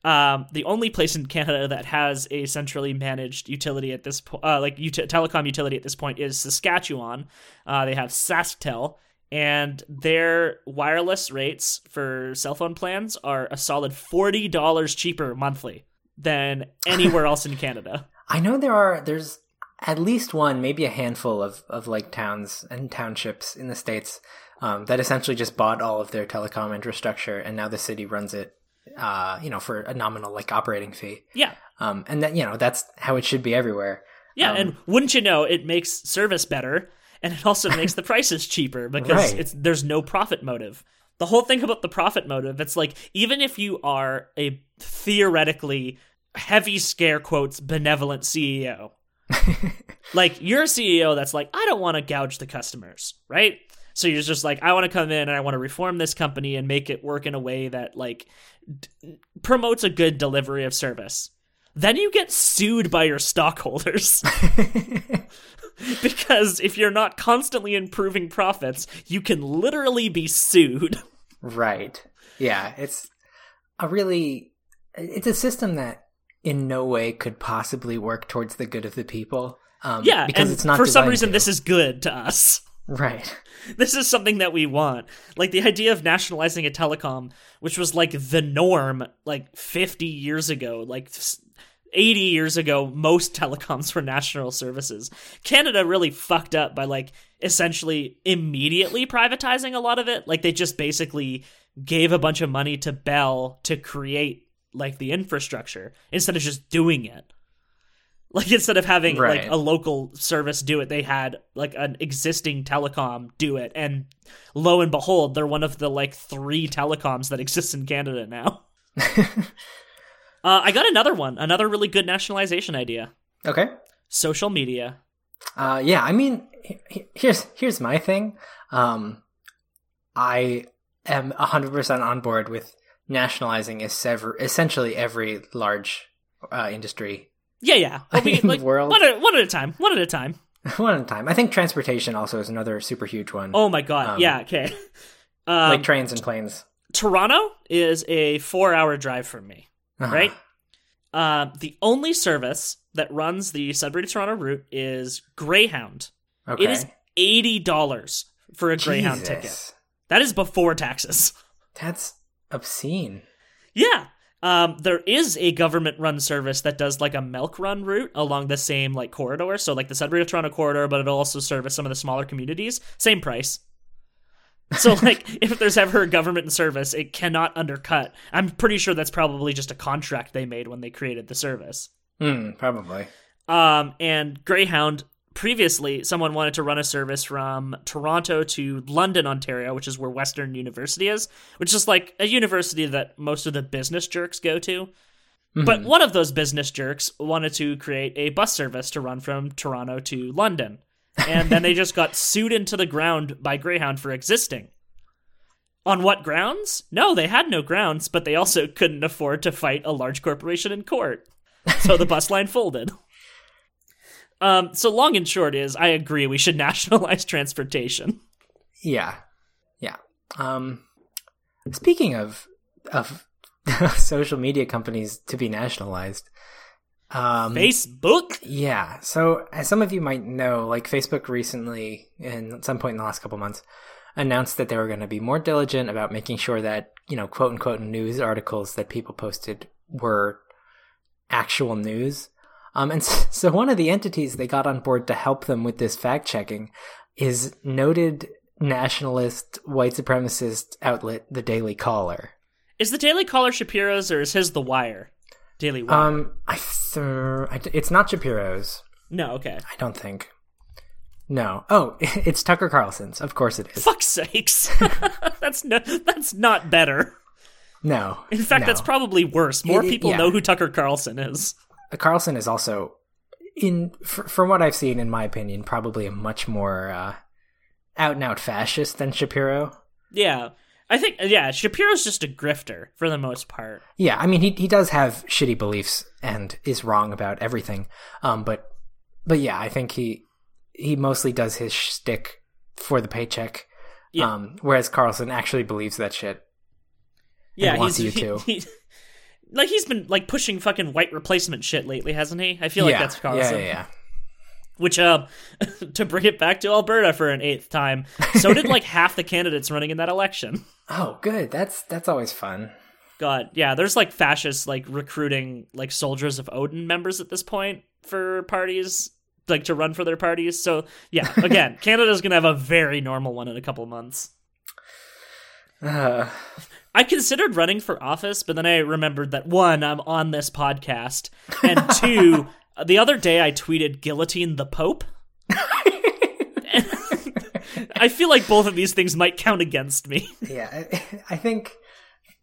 Speaker 2: Um, the only place in Canada that has a centrally managed utility at this point, uh, like ut- telecom utility at this point, is Saskatchewan. Uh, they have SaskTel, and their wireless rates for cell phone plans are a solid forty dollars cheaper monthly than anywhere else in Canada.
Speaker 1: I know there are there's at least one, maybe a handful of of like towns and townships in the states um, that essentially just bought all of their telecom infrastructure, and now the city runs it, uh, you know, for a nominal like operating fee.
Speaker 2: Yeah,
Speaker 1: Um, and that you know that's how it should be everywhere.
Speaker 2: yeah,
Speaker 1: Um,
Speaker 2: and wouldn't you know, it makes service better, and it also makes the prices cheaper because
Speaker 1: Right.
Speaker 2: it's there's no profit motive. The whole thing about the profit motive, it's like even if you are a theoretically heavy scare quotes benevolent CEO, like you're a CEO that's like, I don't want to gouge the customers, right? So you're just like, I want to come in and I want to reform this company and make it work in a way that like d- promotes a good delivery of service. Then you get sued by your stockholders. because if you're not constantly improving profits, you can literally be sued.
Speaker 1: Right. Yeah, it's a really it's a system that in no way could possibly work towards the good of the people. Um,
Speaker 2: Yeah,
Speaker 1: because it's not
Speaker 2: for some reason
Speaker 1: to.
Speaker 2: this is good to us.
Speaker 1: Right.
Speaker 2: This is something that we want. Like the idea of nationalizing a telecom, which was like the norm like 50 years ago, like 80 years ago, most telecoms were national services. Canada really fucked up by like essentially immediately privatizing a lot of it. Like they just basically gave a bunch of money to Bell to create like the infrastructure instead of just doing it. Like instead of having like a local service do it, they had like an existing telecom do it, and lo and behold, they're one of the like three telecoms that exists in Canada now. uh, I got another one, another really good nationalization idea:
Speaker 1: Okay.
Speaker 2: social media.
Speaker 1: Uh, yeah, I mean, he- he- here's here's my thing. Um, I am hundred percent on board with nationalizing is sever- essentially every large uh, industry
Speaker 2: Yeah, yeah. Well, we, like,
Speaker 1: world.
Speaker 2: one at, one at a time. One at a time.
Speaker 1: one at a time. I think transportation also is another super huge one,
Speaker 2: Oh my god.
Speaker 1: Um,
Speaker 2: yeah. Okay. Um,
Speaker 1: like trains and planes.
Speaker 2: Toronto is a four-hour drive from me.
Speaker 1: Uh-huh.
Speaker 2: right? Uh, the only service that runs the Sudbury to Toronto route is Greyhound.
Speaker 1: Okay.
Speaker 2: It is eighty dollars for a Greyhound ticket. That is before taxes.
Speaker 1: That's obscene.
Speaker 2: Yeah. Um, there is a government run service that does like a milk run route along the same like corridor. So like the Sudbury to Toronto corridor, but it'll also service some of the smaller communities. Same price. So like if there's ever a government service, it cannot undercut. I'm pretty sure that's probably just a contract they made when they created the service.
Speaker 1: Hmm, probably.
Speaker 2: Um, and Greyhound previously someone wanted to run a service from Toronto to London, Ontario, which is where Western University is, which is like a university that most of the business jerks go to. But mm-hmm. one of those business jerks wanted to create a bus service to run from Toronto to London. And then they just got sued into the ground by Greyhound for existing. On what grounds? No, they had no grounds, but they also couldn't afford to fight a large corporation in court. So the bus line folded. Um, so long and short is, I agree we should nationalize transportation.
Speaker 1: Yeah, yeah. Um, speaking of of social media companies to be nationalized, um,
Speaker 2: Facebook?
Speaker 1: yeah. So as some of you might know, like Facebook recently, and at some point in the last couple months, announced that they were going to be more diligent about making sure that you know quote unquote news articles that people posted were actual news. Um, and so one of the entities they got on board to help them with this fact checking is noted nationalist white supremacist outlet the Daily Caller.
Speaker 2: Is the Daily Caller Shapiro's or is his The Wire? Daily Wire.
Speaker 1: Um, I th- it's not Shapiro's.
Speaker 2: no, okay.
Speaker 1: I don't think. No. Oh, it's Tucker Carlson's. Of course it is.
Speaker 2: Fuck's sakes. that's no, that's not better.
Speaker 1: No.
Speaker 2: In fact,
Speaker 1: no.
Speaker 2: that's probably worse. More
Speaker 1: It-
Speaker 2: people
Speaker 1: yeah.
Speaker 2: know who Tucker Carlson is.
Speaker 1: Carlson is also, in fr- from what I've seen, in my opinion, probably a much more uh, out and out fascist than Shapiro.
Speaker 2: Yeah. I think yeah, Shapiro's just a grifter for the most part.
Speaker 1: Yeah, I mean he he does have shitty beliefs and is wrong about everything. Um, but but yeah, I think he he mostly does his shtick for the paycheck.
Speaker 2: Yeah.
Speaker 1: Um, whereas Carlson actually believes that shit.
Speaker 2: Yeah,
Speaker 1: wants
Speaker 2: he's
Speaker 1: you
Speaker 2: he-
Speaker 1: to.
Speaker 2: he- like he's been like pushing fucking white replacement shit lately, hasn't he? I feel like that's Carlson.
Speaker 1: yeah, yeah,
Speaker 2: Which, um, to bring it back to Alberta for an eighth time, so did like half the candidates running in that election.
Speaker 1: Oh, good. That's that's always fun.
Speaker 2: God, yeah, there's like fascists like recruiting like soldiers of Odin members at this point for parties, like to run for their parties. So yeah, again, Canada's gonna have a very normal one in a couple months.
Speaker 1: Uh,
Speaker 2: I considered running for office, but then I remembered that one, I'm on this podcast, and two, the other day I tweeted guillotine the Pope. I feel like both of these things might count against me.
Speaker 1: yeah, I, I think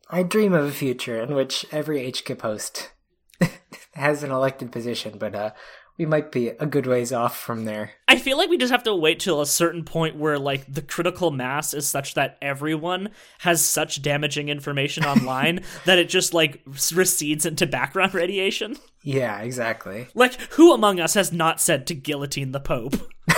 Speaker 1: I dream of a future in which every HK post has an elected position, but uh, we might be a good ways off from there.
Speaker 2: I feel like we just have to wait till a certain point where like the critical mass is such that everyone has such damaging information online that it just like recedes into background radiation.
Speaker 1: Yeah, exactly.
Speaker 2: Like who among us has not said to guillotine the Pope?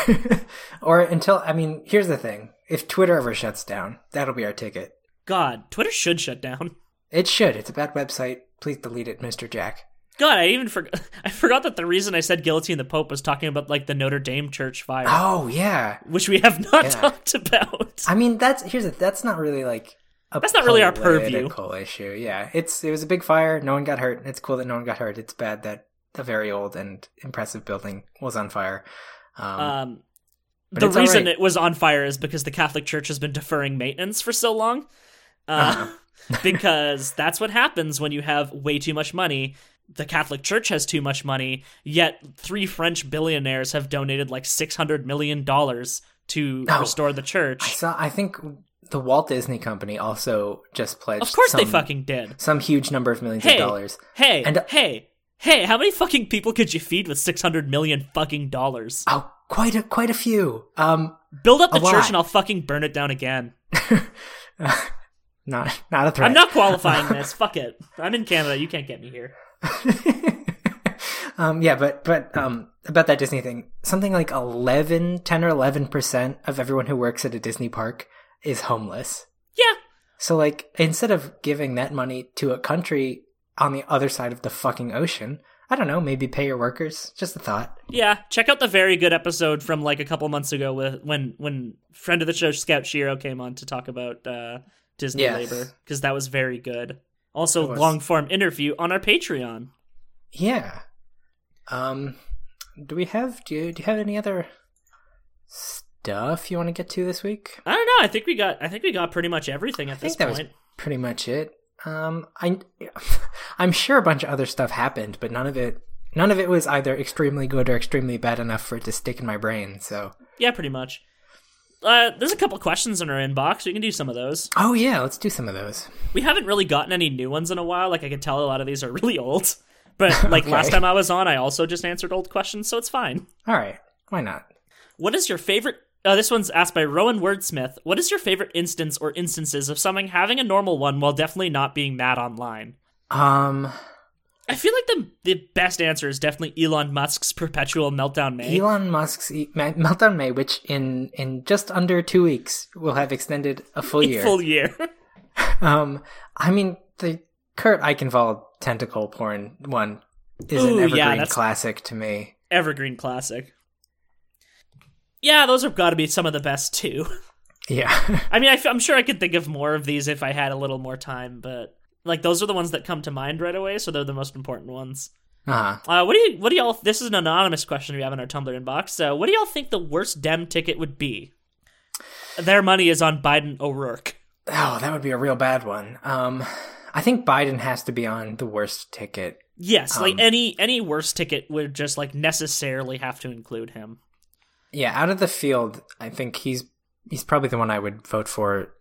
Speaker 1: Or until I mean, here's the thing: if Twitter ever shuts down, that'll be our ticket.
Speaker 2: God, Twitter should shut down.
Speaker 1: It should. It's a bad website. Please delete it, Mister Jack.
Speaker 2: God, I even forgot. I forgot that the reason I said guillotine and the Pope was talking about like the Notre Dame church fire,
Speaker 1: Oh yeah.
Speaker 2: which we have not
Speaker 1: Yeah.
Speaker 2: talked about.
Speaker 1: I mean, that's here's the, that's not really like a
Speaker 2: That's not really our purview.
Speaker 1: political issue. Yeah, it's it was a big fire. No one got hurt. It's cool that no one got hurt. It's bad that a very old and impressive building was on fire. Um,
Speaker 2: Um, the reason
Speaker 1: right.
Speaker 2: it was on fire is because the Catholic Church has been deferring maintenance for so long. Uh,
Speaker 1: Uh-huh.
Speaker 2: because that's what happens when you have way too much money. The Catholic Church has too much money, yet three French billionaires have donated like six hundred million dollars to
Speaker 1: Oh.
Speaker 2: restore the church.
Speaker 1: I saw. I think the Walt Disney Company also just pledged.
Speaker 2: Of course, they
Speaker 1: some-
Speaker 2: fucking did.
Speaker 1: some huge number of millions
Speaker 2: Hey,
Speaker 1: of dollars.
Speaker 2: hey,
Speaker 1: And-
Speaker 2: hey, hey! How many fucking people could you feed with six hundred million fucking dollars?
Speaker 1: Oh, quite a quite a few. Um,
Speaker 2: Build up the church
Speaker 1: lot.
Speaker 2: and I'll fucking burn it down again.
Speaker 1: not not a threat.
Speaker 2: I'm not qualifying this. Fuck it. I'm in Canada. You can't get me here.
Speaker 1: um, yeah, but but um, about that Disney thing, something like 11, 10 or eleven percent of everyone who works at a Disney park is homeless.
Speaker 2: Yeah.
Speaker 1: So like, instead of giving that money to a country on the other side of the fucking ocean, I don't know, maybe pay your workers. Just a thought.
Speaker 2: Yeah, check out the very good episode from like a couple months ago with when when friend of the show Scout Shiro came on to talk about uh, Disney
Speaker 1: Yes.
Speaker 2: labor because that was very good. Also, long form interview on our Patreon.
Speaker 1: Yeah. Um, do we have do you, do you have any other stuff you want to get to this week?
Speaker 2: I don't know. I think we got. I think we got pretty much everything at
Speaker 1: I
Speaker 2: this
Speaker 1: think that
Speaker 2: point.
Speaker 1: was pretty much it. Um, I I'm sure a bunch of other stuff happened, but none of it none of it was either extremely good or extremely bad enough for it to stick in my brain. So,
Speaker 2: Yeah, pretty much. Uh, there's a couple questions in our inbox. We can do some of those.
Speaker 1: oh yeah, let's do some of those.
Speaker 2: We haven't really gotten any new ones in a while. Like I can tell a lot of these are really old. But like
Speaker 1: Okay.
Speaker 2: last time I was on, I also just answered old questions, so it's fine.
Speaker 1: All right, why not?
Speaker 2: What is your favorite? Uh, this one's asked by Rowan Wordsmith. What is your favorite instance or instances of someone having a normal one while definitely not being mad online?
Speaker 1: Um,
Speaker 2: I feel like the the best answer is definitely Elon Musk's perpetual meltdown May.
Speaker 1: Elon Musk's e- Ma- Meltdown May, which in in just under two weeks will have extended a full year.
Speaker 2: Full year.
Speaker 1: Um, I mean the Kurt Eichenwald tentacle porn one is
Speaker 2: Ooh,
Speaker 1: an evergreen
Speaker 2: that's-
Speaker 1: classic to me.
Speaker 2: Evergreen classic. Yeah, those have got to be some of the best too.
Speaker 1: Yeah,
Speaker 2: I mean, I f- I'm sure I could think of more of these if I had a little more time, but like those are the ones that come to mind right away, so they're the most important ones.
Speaker 1: uh-huh.
Speaker 2: Uh, what do you, what do y'all? This is an anonymous question we have in our Tumblr inbox. So, what do y'all think the worst Dem ticket would be? Their money is on Biden O'Rourke.
Speaker 1: Oh, that would be a real bad one. Um, I think Biden has to be on the worst ticket.
Speaker 2: Yes, like
Speaker 1: Um,
Speaker 2: any any worst ticket would just like necessarily have to include him.
Speaker 1: Yeah, out of the field, I think he's he's probably the one I would vote for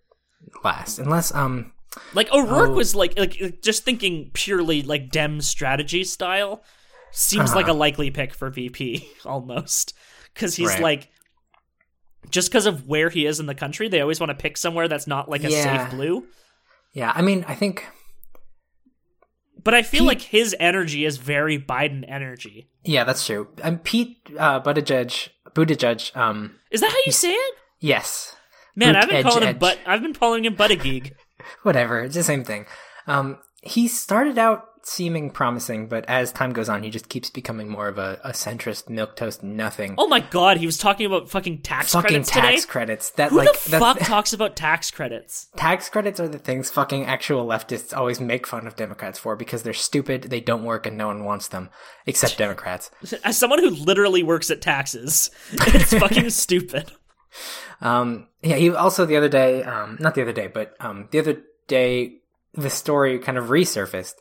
Speaker 1: last, unless um.
Speaker 2: Like O'Rourke
Speaker 1: Oh.
Speaker 2: was like like just thinking purely like Dem strategy style seems
Speaker 1: Uh-huh.
Speaker 2: like a likely pick for VP almost because he's
Speaker 1: Right.
Speaker 2: like just because of where he is in the country, they always want to pick somewhere that's not like a
Speaker 1: Yeah.
Speaker 2: safe blue.
Speaker 1: Yeah, I mean, I think
Speaker 2: But I feel
Speaker 1: Pete-
Speaker 2: like his energy is very Biden energy.
Speaker 1: yeah, that's true. Um, Pete uh, Buttigieg, Buttigieg, um,
Speaker 2: Is that how you say it?
Speaker 1: yes,
Speaker 2: Man, I've been
Speaker 1: edge
Speaker 2: calling him
Speaker 1: edge.
Speaker 2: but I've been calling him Buttigieg.
Speaker 1: whatever, it's the same thing. Um, he started out seeming promising, but as time goes on, he just keeps becoming more of a, a centrist milk toast nothing.
Speaker 2: Oh my god, he was talking about fucking tax
Speaker 1: fucking
Speaker 2: credits
Speaker 1: tax
Speaker 2: today.
Speaker 1: credits. That
Speaker 2: Who
Speaker 1: like
Speaker 2: the fuck talks about tax credits?
Speaker 1: tax credits are the things fucking actual leftists always make fun of Democrats for because they're stupid, they don't work, and no one wants them except Democrats.
Speaker 2: As someone who literally works at taxes, it's fucking stupid.
Speaker 1: Um, yeah, he also the other day, um, not the other day, but um, the other day, the story kind of resurfaced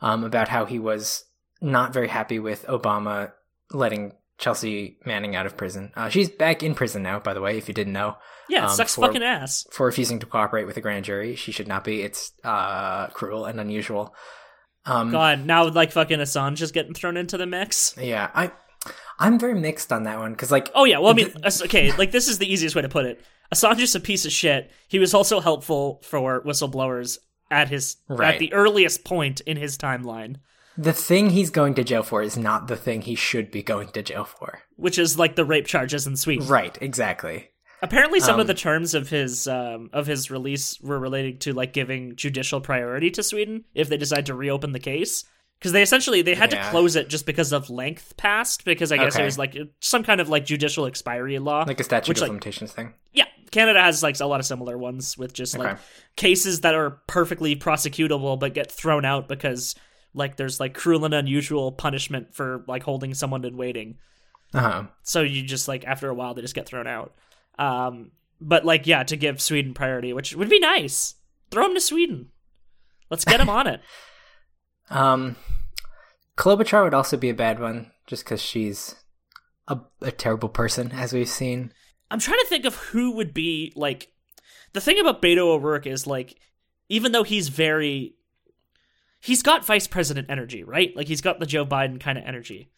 Speaker 1: um, about how he was not very happy with Obama letting Chelsea Manning out of prison. Uh, she's back in prison now, by the way, if you didn't know,
Speaker 2: Yeah,
Speaker 1: Um,
Speaker 2: sucks
Speaker 1: for-
Speaker 2: fucking ass.
Speaker 1: for refusing to cooperate with the grand jury. She should not be. It's uh, cruel and unusual. Um,
Speaker 2: God, now like fucking Assange is getting thrown into the mix.
Speaker 1: yeah, I, I'm very mixed on that one because, like,
Speaker 2: Oh yeah, well I mean, okay, like this is the easiest way to put it. Assange is a piece of shit. He was also helpful for whistleblowers at his
Speaker 1: Right.
Speaker 2: at the earliest point in his timeline,
Speaker 1: the thing he's going to jail for is not the thing he should be going to jail for.
Speaker 2: which is like the rape charges in Sweden.
Speaker 1: Right, exactly.
Speaker 2: Apparently, some
Speaker 1: Um,
Speaker 2: of the terms of his um, of his release were related to like giving judicial priority to Sweden if they decide to reopen the case. Because they essentially they had
Speaker 1: Yeah.
Speaker 2: to close it just because of length passed. Because I guess
Speaker 1: Okay.
Speaker 2: it was like some kind of like judicial expiry law.
Speaker 1: Like a statute
Speaker 2: Which,
Speaker 1: of
Speaker 2: like-
Speaker 1: limitations thing.
Speaker 2: yeah, Canada has like a lot of similar ones with just like
Speaker 1: Okay.
Speaker 2: cases that are perfectly prosecutable but get thrown out because like there's like cruel and unusual punishment for like holding someone in waiting.
Speaker 1: Uh huh.
Speaker 2: So you just like after a while they just get thrown out. Um, but like yeah, to give Sweden priority, which would be nice. Throw them to Sweden. Let's get them on it.
Speaker 1: Um, Klobuchar would also be a bad one, just because she's a, a terrible person, as we've seen.
Speaker 2: I'm trying to think of who would be like. The thing about Beto O'Rourke is like, even though he's very, he's got vice president energy, right? Like he's got the Joe Biden kind of energy.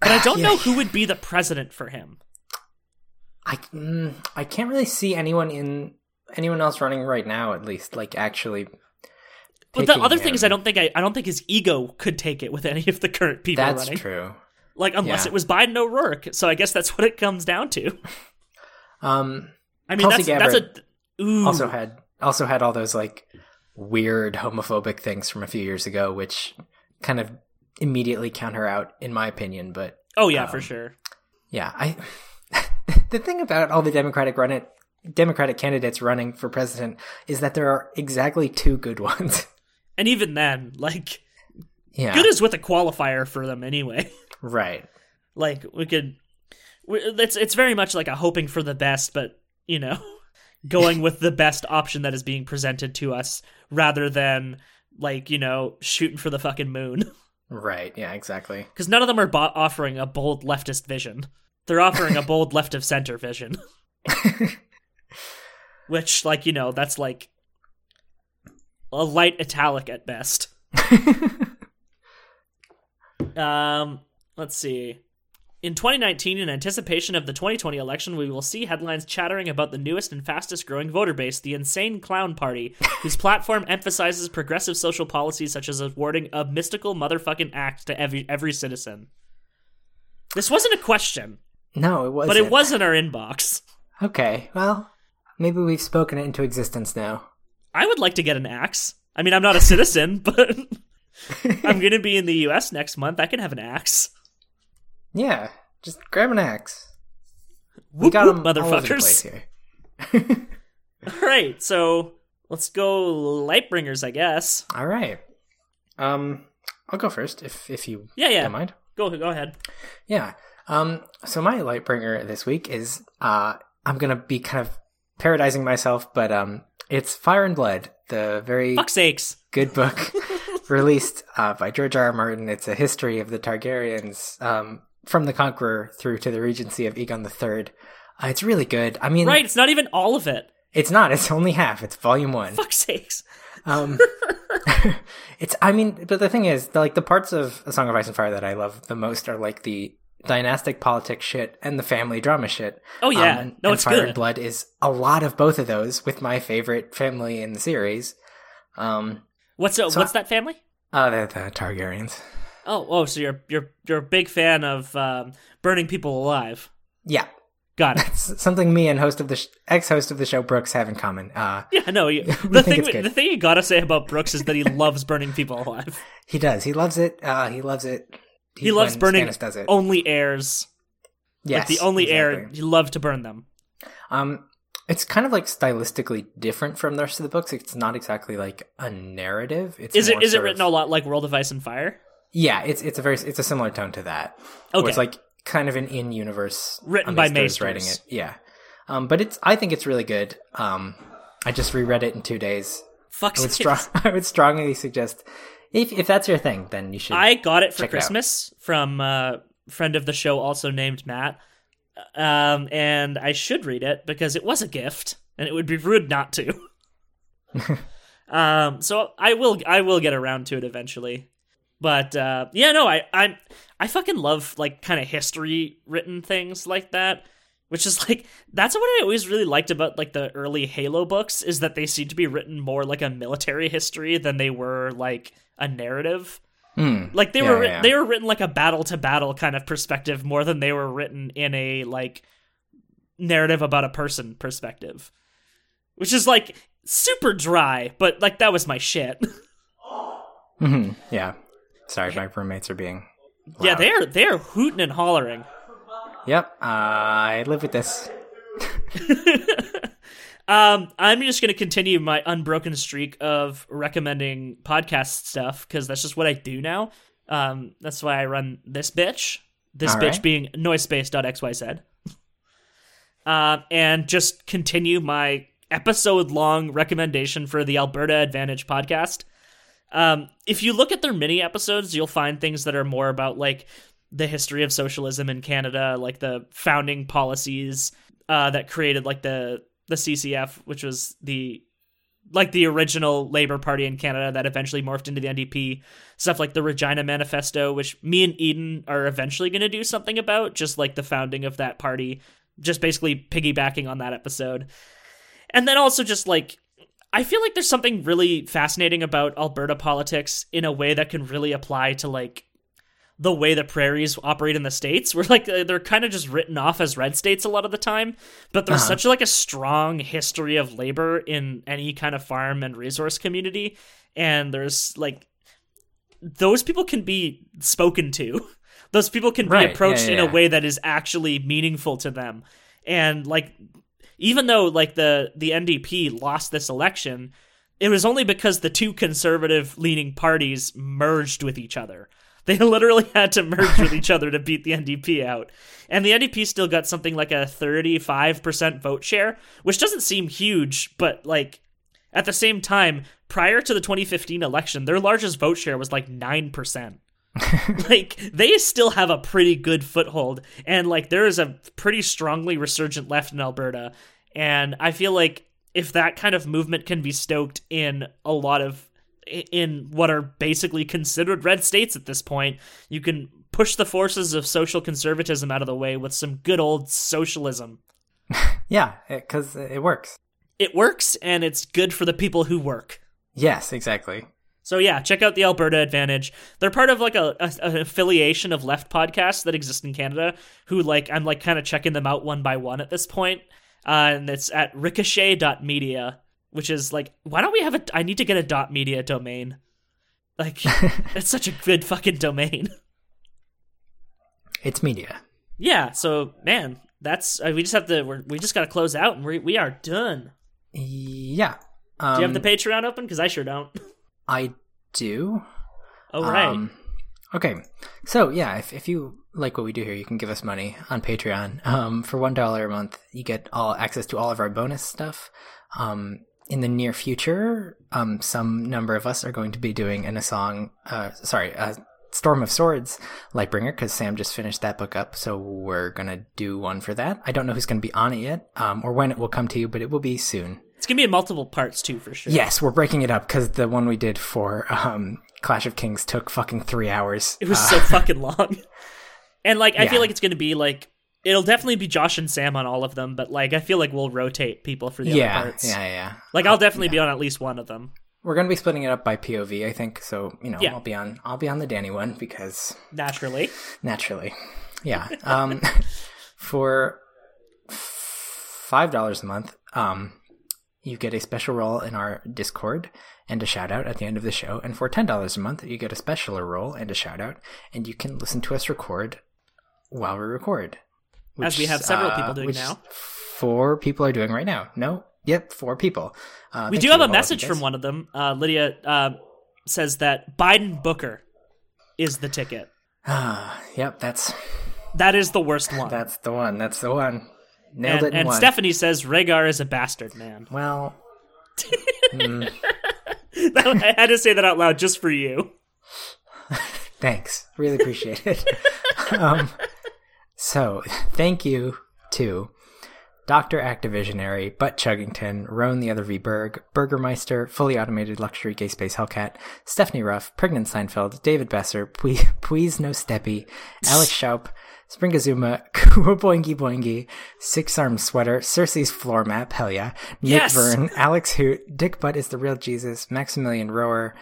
Speaker 2: But I don't
Speaker 1: Yeah.
Speaker 2: know who would be the president for him.
Speaker 1: I mm, I can't really see anyone in anyone else running right now, at least, like actually.
Speaker 2: But the other thing is, I don't think I, I don't think his ego could take it with any of the current people
Speaker 1: That's
Speaker 2: running.
Speaker 1: true.
Speaker 2: Like unless
Speaker 1: Yeah.
Speaker 2: it was Biden O'Rourke. So I guess that's what it comes down to.
Speaker 1: Um,
Speaker 2: I mean,
Speaker 1: Tulsi
Speaker 2: that's that's a ooh.
Speaker 1: also had also had all those like weird homophobic things from a few years ago, which kind of immediately count her out, in my opinion. But
Speaker 2: Oh yeah, for
Speaker 1: Um,
Speaker 2: sure.
Speaker 1: yeah, I the thing about all the Democratic run it Democratic candidates running for president is that there are exactly two good ones.
Speaker 2: And even then, like
Speaker 1: yeah,
Speaker 2: good is with a qualifier for them anyway.
Speaker 1: right.
Speaker 2: like we could we, it's it's very much like a hoping for the best but you know going with the best option that is being presented to us rather than like you know shooting for the fucking moon
Speaker 1: Right. Yeah. Exactly.
Speaker 2: because none of them are bo- offering a bold leftist vision they're offering a bold left of center vision which like you know that's like a light italic at best Um, let's see. In 2019, in anticipation of the 2020 election, we will see headlines chattering about the newest and fastest growing voter base, the Insane Clown Party, whose platform emphasizes progressive social policies such as awarding a mystical motherfucking act to every every citizen. This wasn't a question,
Speaker 1: No, it wasn't.
Speaker 2: but it was in our inbox.
Speaker 1: Okay. Well, maybe we've spoken it into existence now.
Speaker 2: I would like to get an axe. I mean, I'm not a citizen, but I'm going to be in the US next month. I can have an axe.
Speaker 1: Yeah. Just grab an axe. We
Speaker 2: Whoop,
Speaker 1: got
Speaker 2: whoop,
Speaker 1: them all over the place
Speaker 2: motherfuckers.
Speaker 1: here.
Speaker 2: All right, so let's go Lightbringers, I guess.
Speaker 1: All right. Um, I'll go first if if you
Speaker 2: Yeah, yeah.
Speaker 1: don't mind.
Speaker 2: Go go ahead.
Speaker 1: Yeah. Um. So my light bringer this week is uh I'm gonna be kind of paradising myself, but um it's Fire and Blood, the very
Speaker 2: Fuck sakes.
Speaker 1: good book released uh, by George R. R. Martin. It's a history of the Targaryens um from the Conqueror through to the Regency of Aegon III. Uh, it's really good. I mean,
Speaker 2: Right, it's not even all of it.
Speaker 1: it's not. It's only half. It's volume one.
Speaker 2: Fuck sakes.
Speaker 1: Um, it's. I mean, but the thing is, the, like the parts of A Song of Ice and Fire that I love the most are like the dynastic politics shit and the family drama shit.
Speaker 2: Oh yeah,
Speaker 1: Um, and,
Speaker 2: no,
Speaker 1: and
Speaker 2: it's
Speaker 1: Fire
Speaker 2: good.
Speaker 1: and Blood is a lot of both of those with my favorite family in the series. Um,
Speaker 2: What's uh,
Speaker 1: So
Speaker 2: what's that family?
Speaker 1: uh, the, the Targaryens.
Speaker 2: Oh, oh, so you're you're you're a big fan of um, burning people alive.
Speaker 1: Yeah,
Speaker 2: Got it.
Speaker 1: it's something me and host of the sh- ex-host of the show Brooks have in common. Uh,
Speaker 2: Yeah, no. You, the thing, the thing you gotta say about Brooks is that he loves burning people alive.
Speaker 1: he does. He loves it. Uh, he loves it.
Speaker 2: He loves burning
Speaker 1: Stannis does it.
Speaker 2: only heirs.
Speaker 1: yes,
Speaker 2: like the only heir,
Speaker 1: exactly.
Speaker 2: he loved to burn them.
Speaker 1: Um, it's kind of like stylistically different from the rest of the books. It's not exactly like a narrative. It's
Speaker 2: Is it it written
Speaker 1: of-
Speaker 2: a lot like World of Ice and Fire?
Speaker 1: Yeah, it's it's a very it's a similar tone to that. Where
Speaker 2: Okay.
Speaker 1: it's like kind of an in universe
Speaker 2: Written by
Speaker 1: Maesters writing it. Yeah, um, but it's I think it's really good. Um, I just reread it in two days.
Speaker 2: Fuck
Speaker 1: I would strong I would strongly suggest if if that's your thing, then you should.
Speaker 2: I got it for
Speaker 1: Check it.
Speaker 2: Christmas from a friend of the show, also named Matt. Um, and I should read it because it was a gift, and it would be rude not to. um, so I will, I will get around to it eventually. But uh, yeah, no, I, I, I fucking love like kind of history written things like that. Which is like that's what I always really liked about like the early Halo books is that they seem to be written more like a military history than they were like a narrative.
Speaker 1: Hmm.
Speaker 2: Like they
Speaker 1: Yeah,
Speaker 2: were
Speaker 1: yeah.
Speaker 2: they were written like a battle to battle kind of perspective more than they were written in a like narrative about a person perspective. Which is like super dry, but like that was my shit.
Speaker 1: Mhm. Yeah. Sorry, my roommates are being.
Speaker 2: yeah, they're they're hooting and hollering.
Speaker 1: Yep. Uh, I live with this.
Speaker 2: Um, I'm just going to continue my unbroken streak of recommending podcast stuff because that's just what I do now. Um, that's why I run this bitch. This
Speaker 1: All
Speaker 2: bitch
Speaker 1: right.
Speaker 2: being noisepace.xyz. Um, and just continue my episode long recommendation for the Alberta Advantage podcast. Um, if you look at their mini episodes, you'll find things that are more about like the history of socialism in Canada, like the founding policies uh, that created like the the CCF, which was the like the original Labor Party in Canada that eventually morphed into the NDP. Stuff like the Regina Manifesto, which me and Eden are eventually going to do something about, just like the founding of that party, just basically piggybacking on that episode. And then also just like I feel like there's something really fascinating about Alberta politics in a way that can really apply to like the way the prairies operate in the states where like uh, they're kind of just written off as red states a lot of the time but there's
Speaker 1: Uh-huh.
Speaker 2: such like a strong history of labor in any kind of farm and resource community and there's like those people can be spoken to. Those people can be approached
Speaker 1: yeah,
Speaker 2: in
Speaker 1: yeah,
Speaker 2: a way that is actually meaningful to them. And like even though like the the NDP lost this election, it was only because the two conservative leaning parties merged with each other. They literally had to merge with each other to beat the NDP out. And the NDP still got something like a 35% vote share, which doesn't seem huge, but like at the same time, prior to the 2015 election, their largest vote share was like 9%. like they still have a pretty good foothold and like there is a pretty strongly resurgent left in Alberta and I feel like if that kind of movement can be stoked in a lot of in what are basically considered red states at this point, you can push the forces of social conservatism out of the way with some good old socialism.
Speaker 1: Yeah, because it works.
Speaker 2: It works and it's good for the people who work.
Speaker 1: Yes, exactly.
Speaker 2: So yeah, check out the Alberta Advantage. They're part of like a, a an affiliation of left podcasts that exist in Canada. Who like I'm like kind of checking them out one by one at this point. Uh, and it's at ricochet.media, which is like, why don't we have a? I need to get a dot media domain. Like, it's such a good fucking domain.
Speaker 1: It's media.
Speaker 2: yeah. So man, that's uh, we just have to. We're, we just got to close out, and we we are done.
Speaker 1: Yeah. Um,
Speaker 2: Do you have the Patreon open? Because I sure don't.
Speaker 1: I do.
Speaker 2: Oh right.
Speaker 1: Um, okay. So yeah, if if you like what we do here, you can give us money on Patreon. Um, for one dollar a month, you get all access to all of our bonus stuff. Um, in the near future, um, some number of us are going to be doing in a song. Uh, sorry, uh, Storm of Swords, Lightbringer, because Sam just finished that book up, so we're gonna do one for that. I don't know who's gonna be on it yet, um, or when it will come to you, but it will be soon.
Speaker 2: it's gonna be in multiple parts too, for sure.
Speaker 1: Yes, we're breaking it up because the one we did for um, Clash of Kings took fucking three hours.
Speaker 2: It was
Speaker 1: Uh,
Speaker 2: so fucking long. And like I
Speaker 1: Yeah.
Speaker 2: feel like it's going to be like it'll definitely be Josh and Sam on all of them, but like I feel like we'll rotate people for the
Speaker 1: yeah,
Speaker 2: other parts.
Speaker 1: yeah, yeah. Yeah.
Speaker 2: Like I'll definitely be on at least one of them.
Speaker 1: We're gonna be splitting it up by POV, I think. So you know,
Speaker 2: Yeah.
Speaker 1: I'll be on, I'll be on the Dany one because
Speaker 2: Naturally.
Speaker 1: naturally, yeah. Um, for five dollars a month, um, you get a special role in our Discord and a shout out at the end of the show. And for ten dollars a month, you get a special role and a shout out, and you can listen to us record while we record.
Speaker 2: As we have several
Speaker 1: uh,
Speaker 2: people doing now.
Speaker 1: Four people are doing right now. No, yep, four people. Uh,
Speaker 2: We do have a message from one of them. Uh, Lydia uh, says that Biden Booker is the ticket.
Speaker 1: Ah, yep, that's
Speaker 2: That is the worst one.
Speaker 1: that's the one. That's the one. Nailed
Speaker 2: and
Speaker 1: it
Speaker 2: and. Stephanie says Rhaegar is a bastard man.
Speaker 1: well,
Speaker 2: I had to say that out loud just for you.
Speaker 1: thanks. Really appreciate it. um, so, thank you to Dr. Activisionary, Butt Chuggington, Roan the Other V Berg, Burgermeister, Fully Automated Luxury Gay Space Hellcat, Stephanie Ruff, Pregnant Seinfeld, David Besser, Puiz No Steppy, Alex Schaup, Springazuma, Kua Boingy Boingy, Six Arm Sweater, Cersei's Floor Map, hell yeah, Nick
Speaker 2: Yes!
Speaker 1: Verne, Alex Hoot, Dick Butt is the Real Jesus, Maximilian Rower,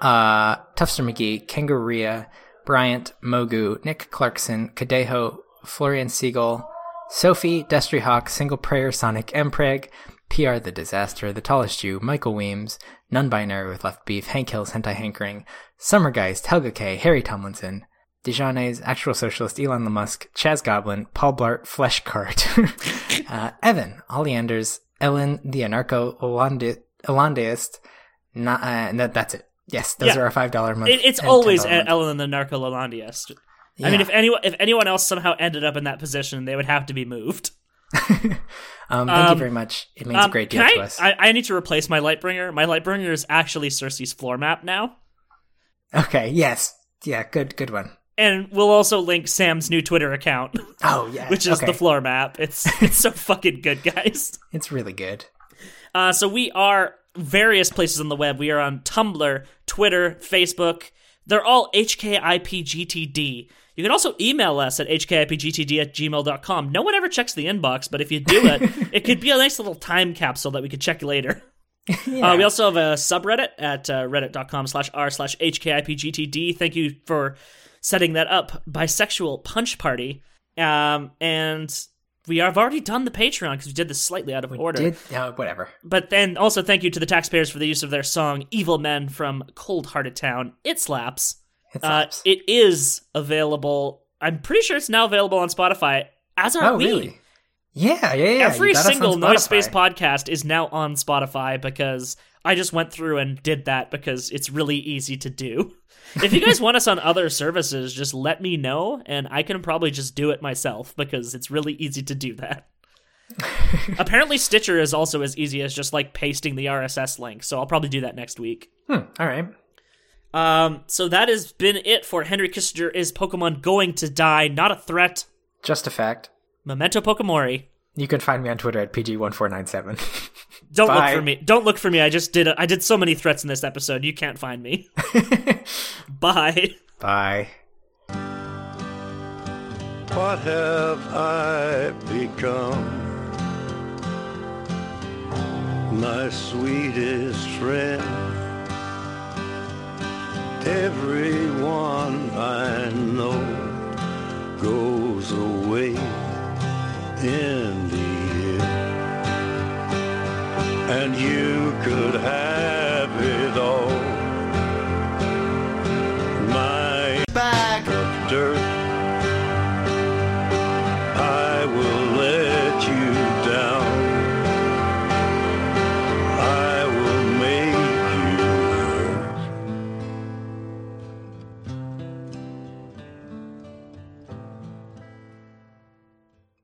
Speaker 1: uh, Tufster McGee, Kangaroo, Bryant, Mogu, Nick Clarkson, Kadeho, Florian Siegel, Sophie, Destry Hawk, Single Prayer, Sonic Mpreg, PR The Disaster, The Tallest Jew, Michael Weems, Non-Binary with Left Beef, Hank Hills, Hentai Hankering, Summergeist, Helga K, Harry Tomlinson, Dijonais, Actual Socialist, Elon Musk, Chaz Goblin, Paul Blart, Flesh Cart, uh, Evan, Ollie Anders, Ellen, the Anarcho Hollandeist, not, uh, that's it. Yes, those
Speaker 2: Yeah.
Speaker 1: are our five dollar month.
Speaker 2: It, it's always
Speaker 1: $10 month.
Speaker 2: Ellen the Narcolandiest. I mean, if anyone if anyone else somehow ended up in that position, they would have to be moved.
Speaker 1: um, thank you
Speaker 2: um,
Speaker 1: very much. It means
Speaker 2: Um,
Speaker 1: a great deal to
Speaker 2: I,
Speaker 1: us.
Speaker 2: I? I need to replace my Lightbringer. My Lightbringer is actually Cersei's floor map now,
Speaker 1: Okay. Yes. Yeah. Good. Good one.
Speaker 2: and we'll also link Sam's new Twitter account,
Speaker 1: Oh yeah.
Speaker 2: which is
Speaker 1: okay.
Speaker 2: the floor map. It's it's so fucking good, guys.
Speaker 1: It's really good.
Speaker 2: Uh, so we are various places on the web. We are on Tumblr, Twitter, Facebook. They're all HKIPGTD. You can also email us at hkipgtd at gmail.com. No one ever checks the inbox, but if you do it, it could be a nice little time capsule that we could check later. Uh, we also have a subreddit at uh, reddit.com slash r slash hkipgtd. Thank you for setting that up. Bisexual Punch Party. Um, and we have already done the Patreon because we did this slightly out of order.
Speaker 1: Did uh, whatever.
Speaker 2: But then also thank you to the taxpayers for the use of their song "Evil Men" from Cold Hearted Town. It slaps.
Speaker 1: It
Speaker 2: Uh, it is available. I'm pretty sure it's now available on Spotify. As are
Speaker 1: oh,
Speaker 2: we.
Speaker 1: really? Yeah, yeah, yeah.
Speaker 2: Every
Speaker 1: You got us on
Speaker 2: single Noise Space podcast is now on Spotify because I just went through and did that because it's really easy to do. If you guys want us on other services, just let me know and I can probably just do it myself because it's really easy to do that. Apparently, Stitcher is also as easy as just like pasting the RSS link, so I'll probably do that next week.
Speaker 1: Hmm, all right.
Speaker 2: Um, so that has been it for Henry Kissinger. Is Pokemon going to die? Not a threat.
Speaker 1: Just a fact.
Speaker 2: Memento Pokemori.
Speaker 1: You can find me on Twitter at pg1497.
Speaker 2: Don't
Speaker 1: Bye.
Speaker 2: look for me. Don't look for me. I just did. A, I did so many threats in this episode. You can't find me. Bye.
Speaker 1: Bye.
Speaker 3: What have I become? My sweetest friend. Everyone I know goes away in the end. And you could have it all.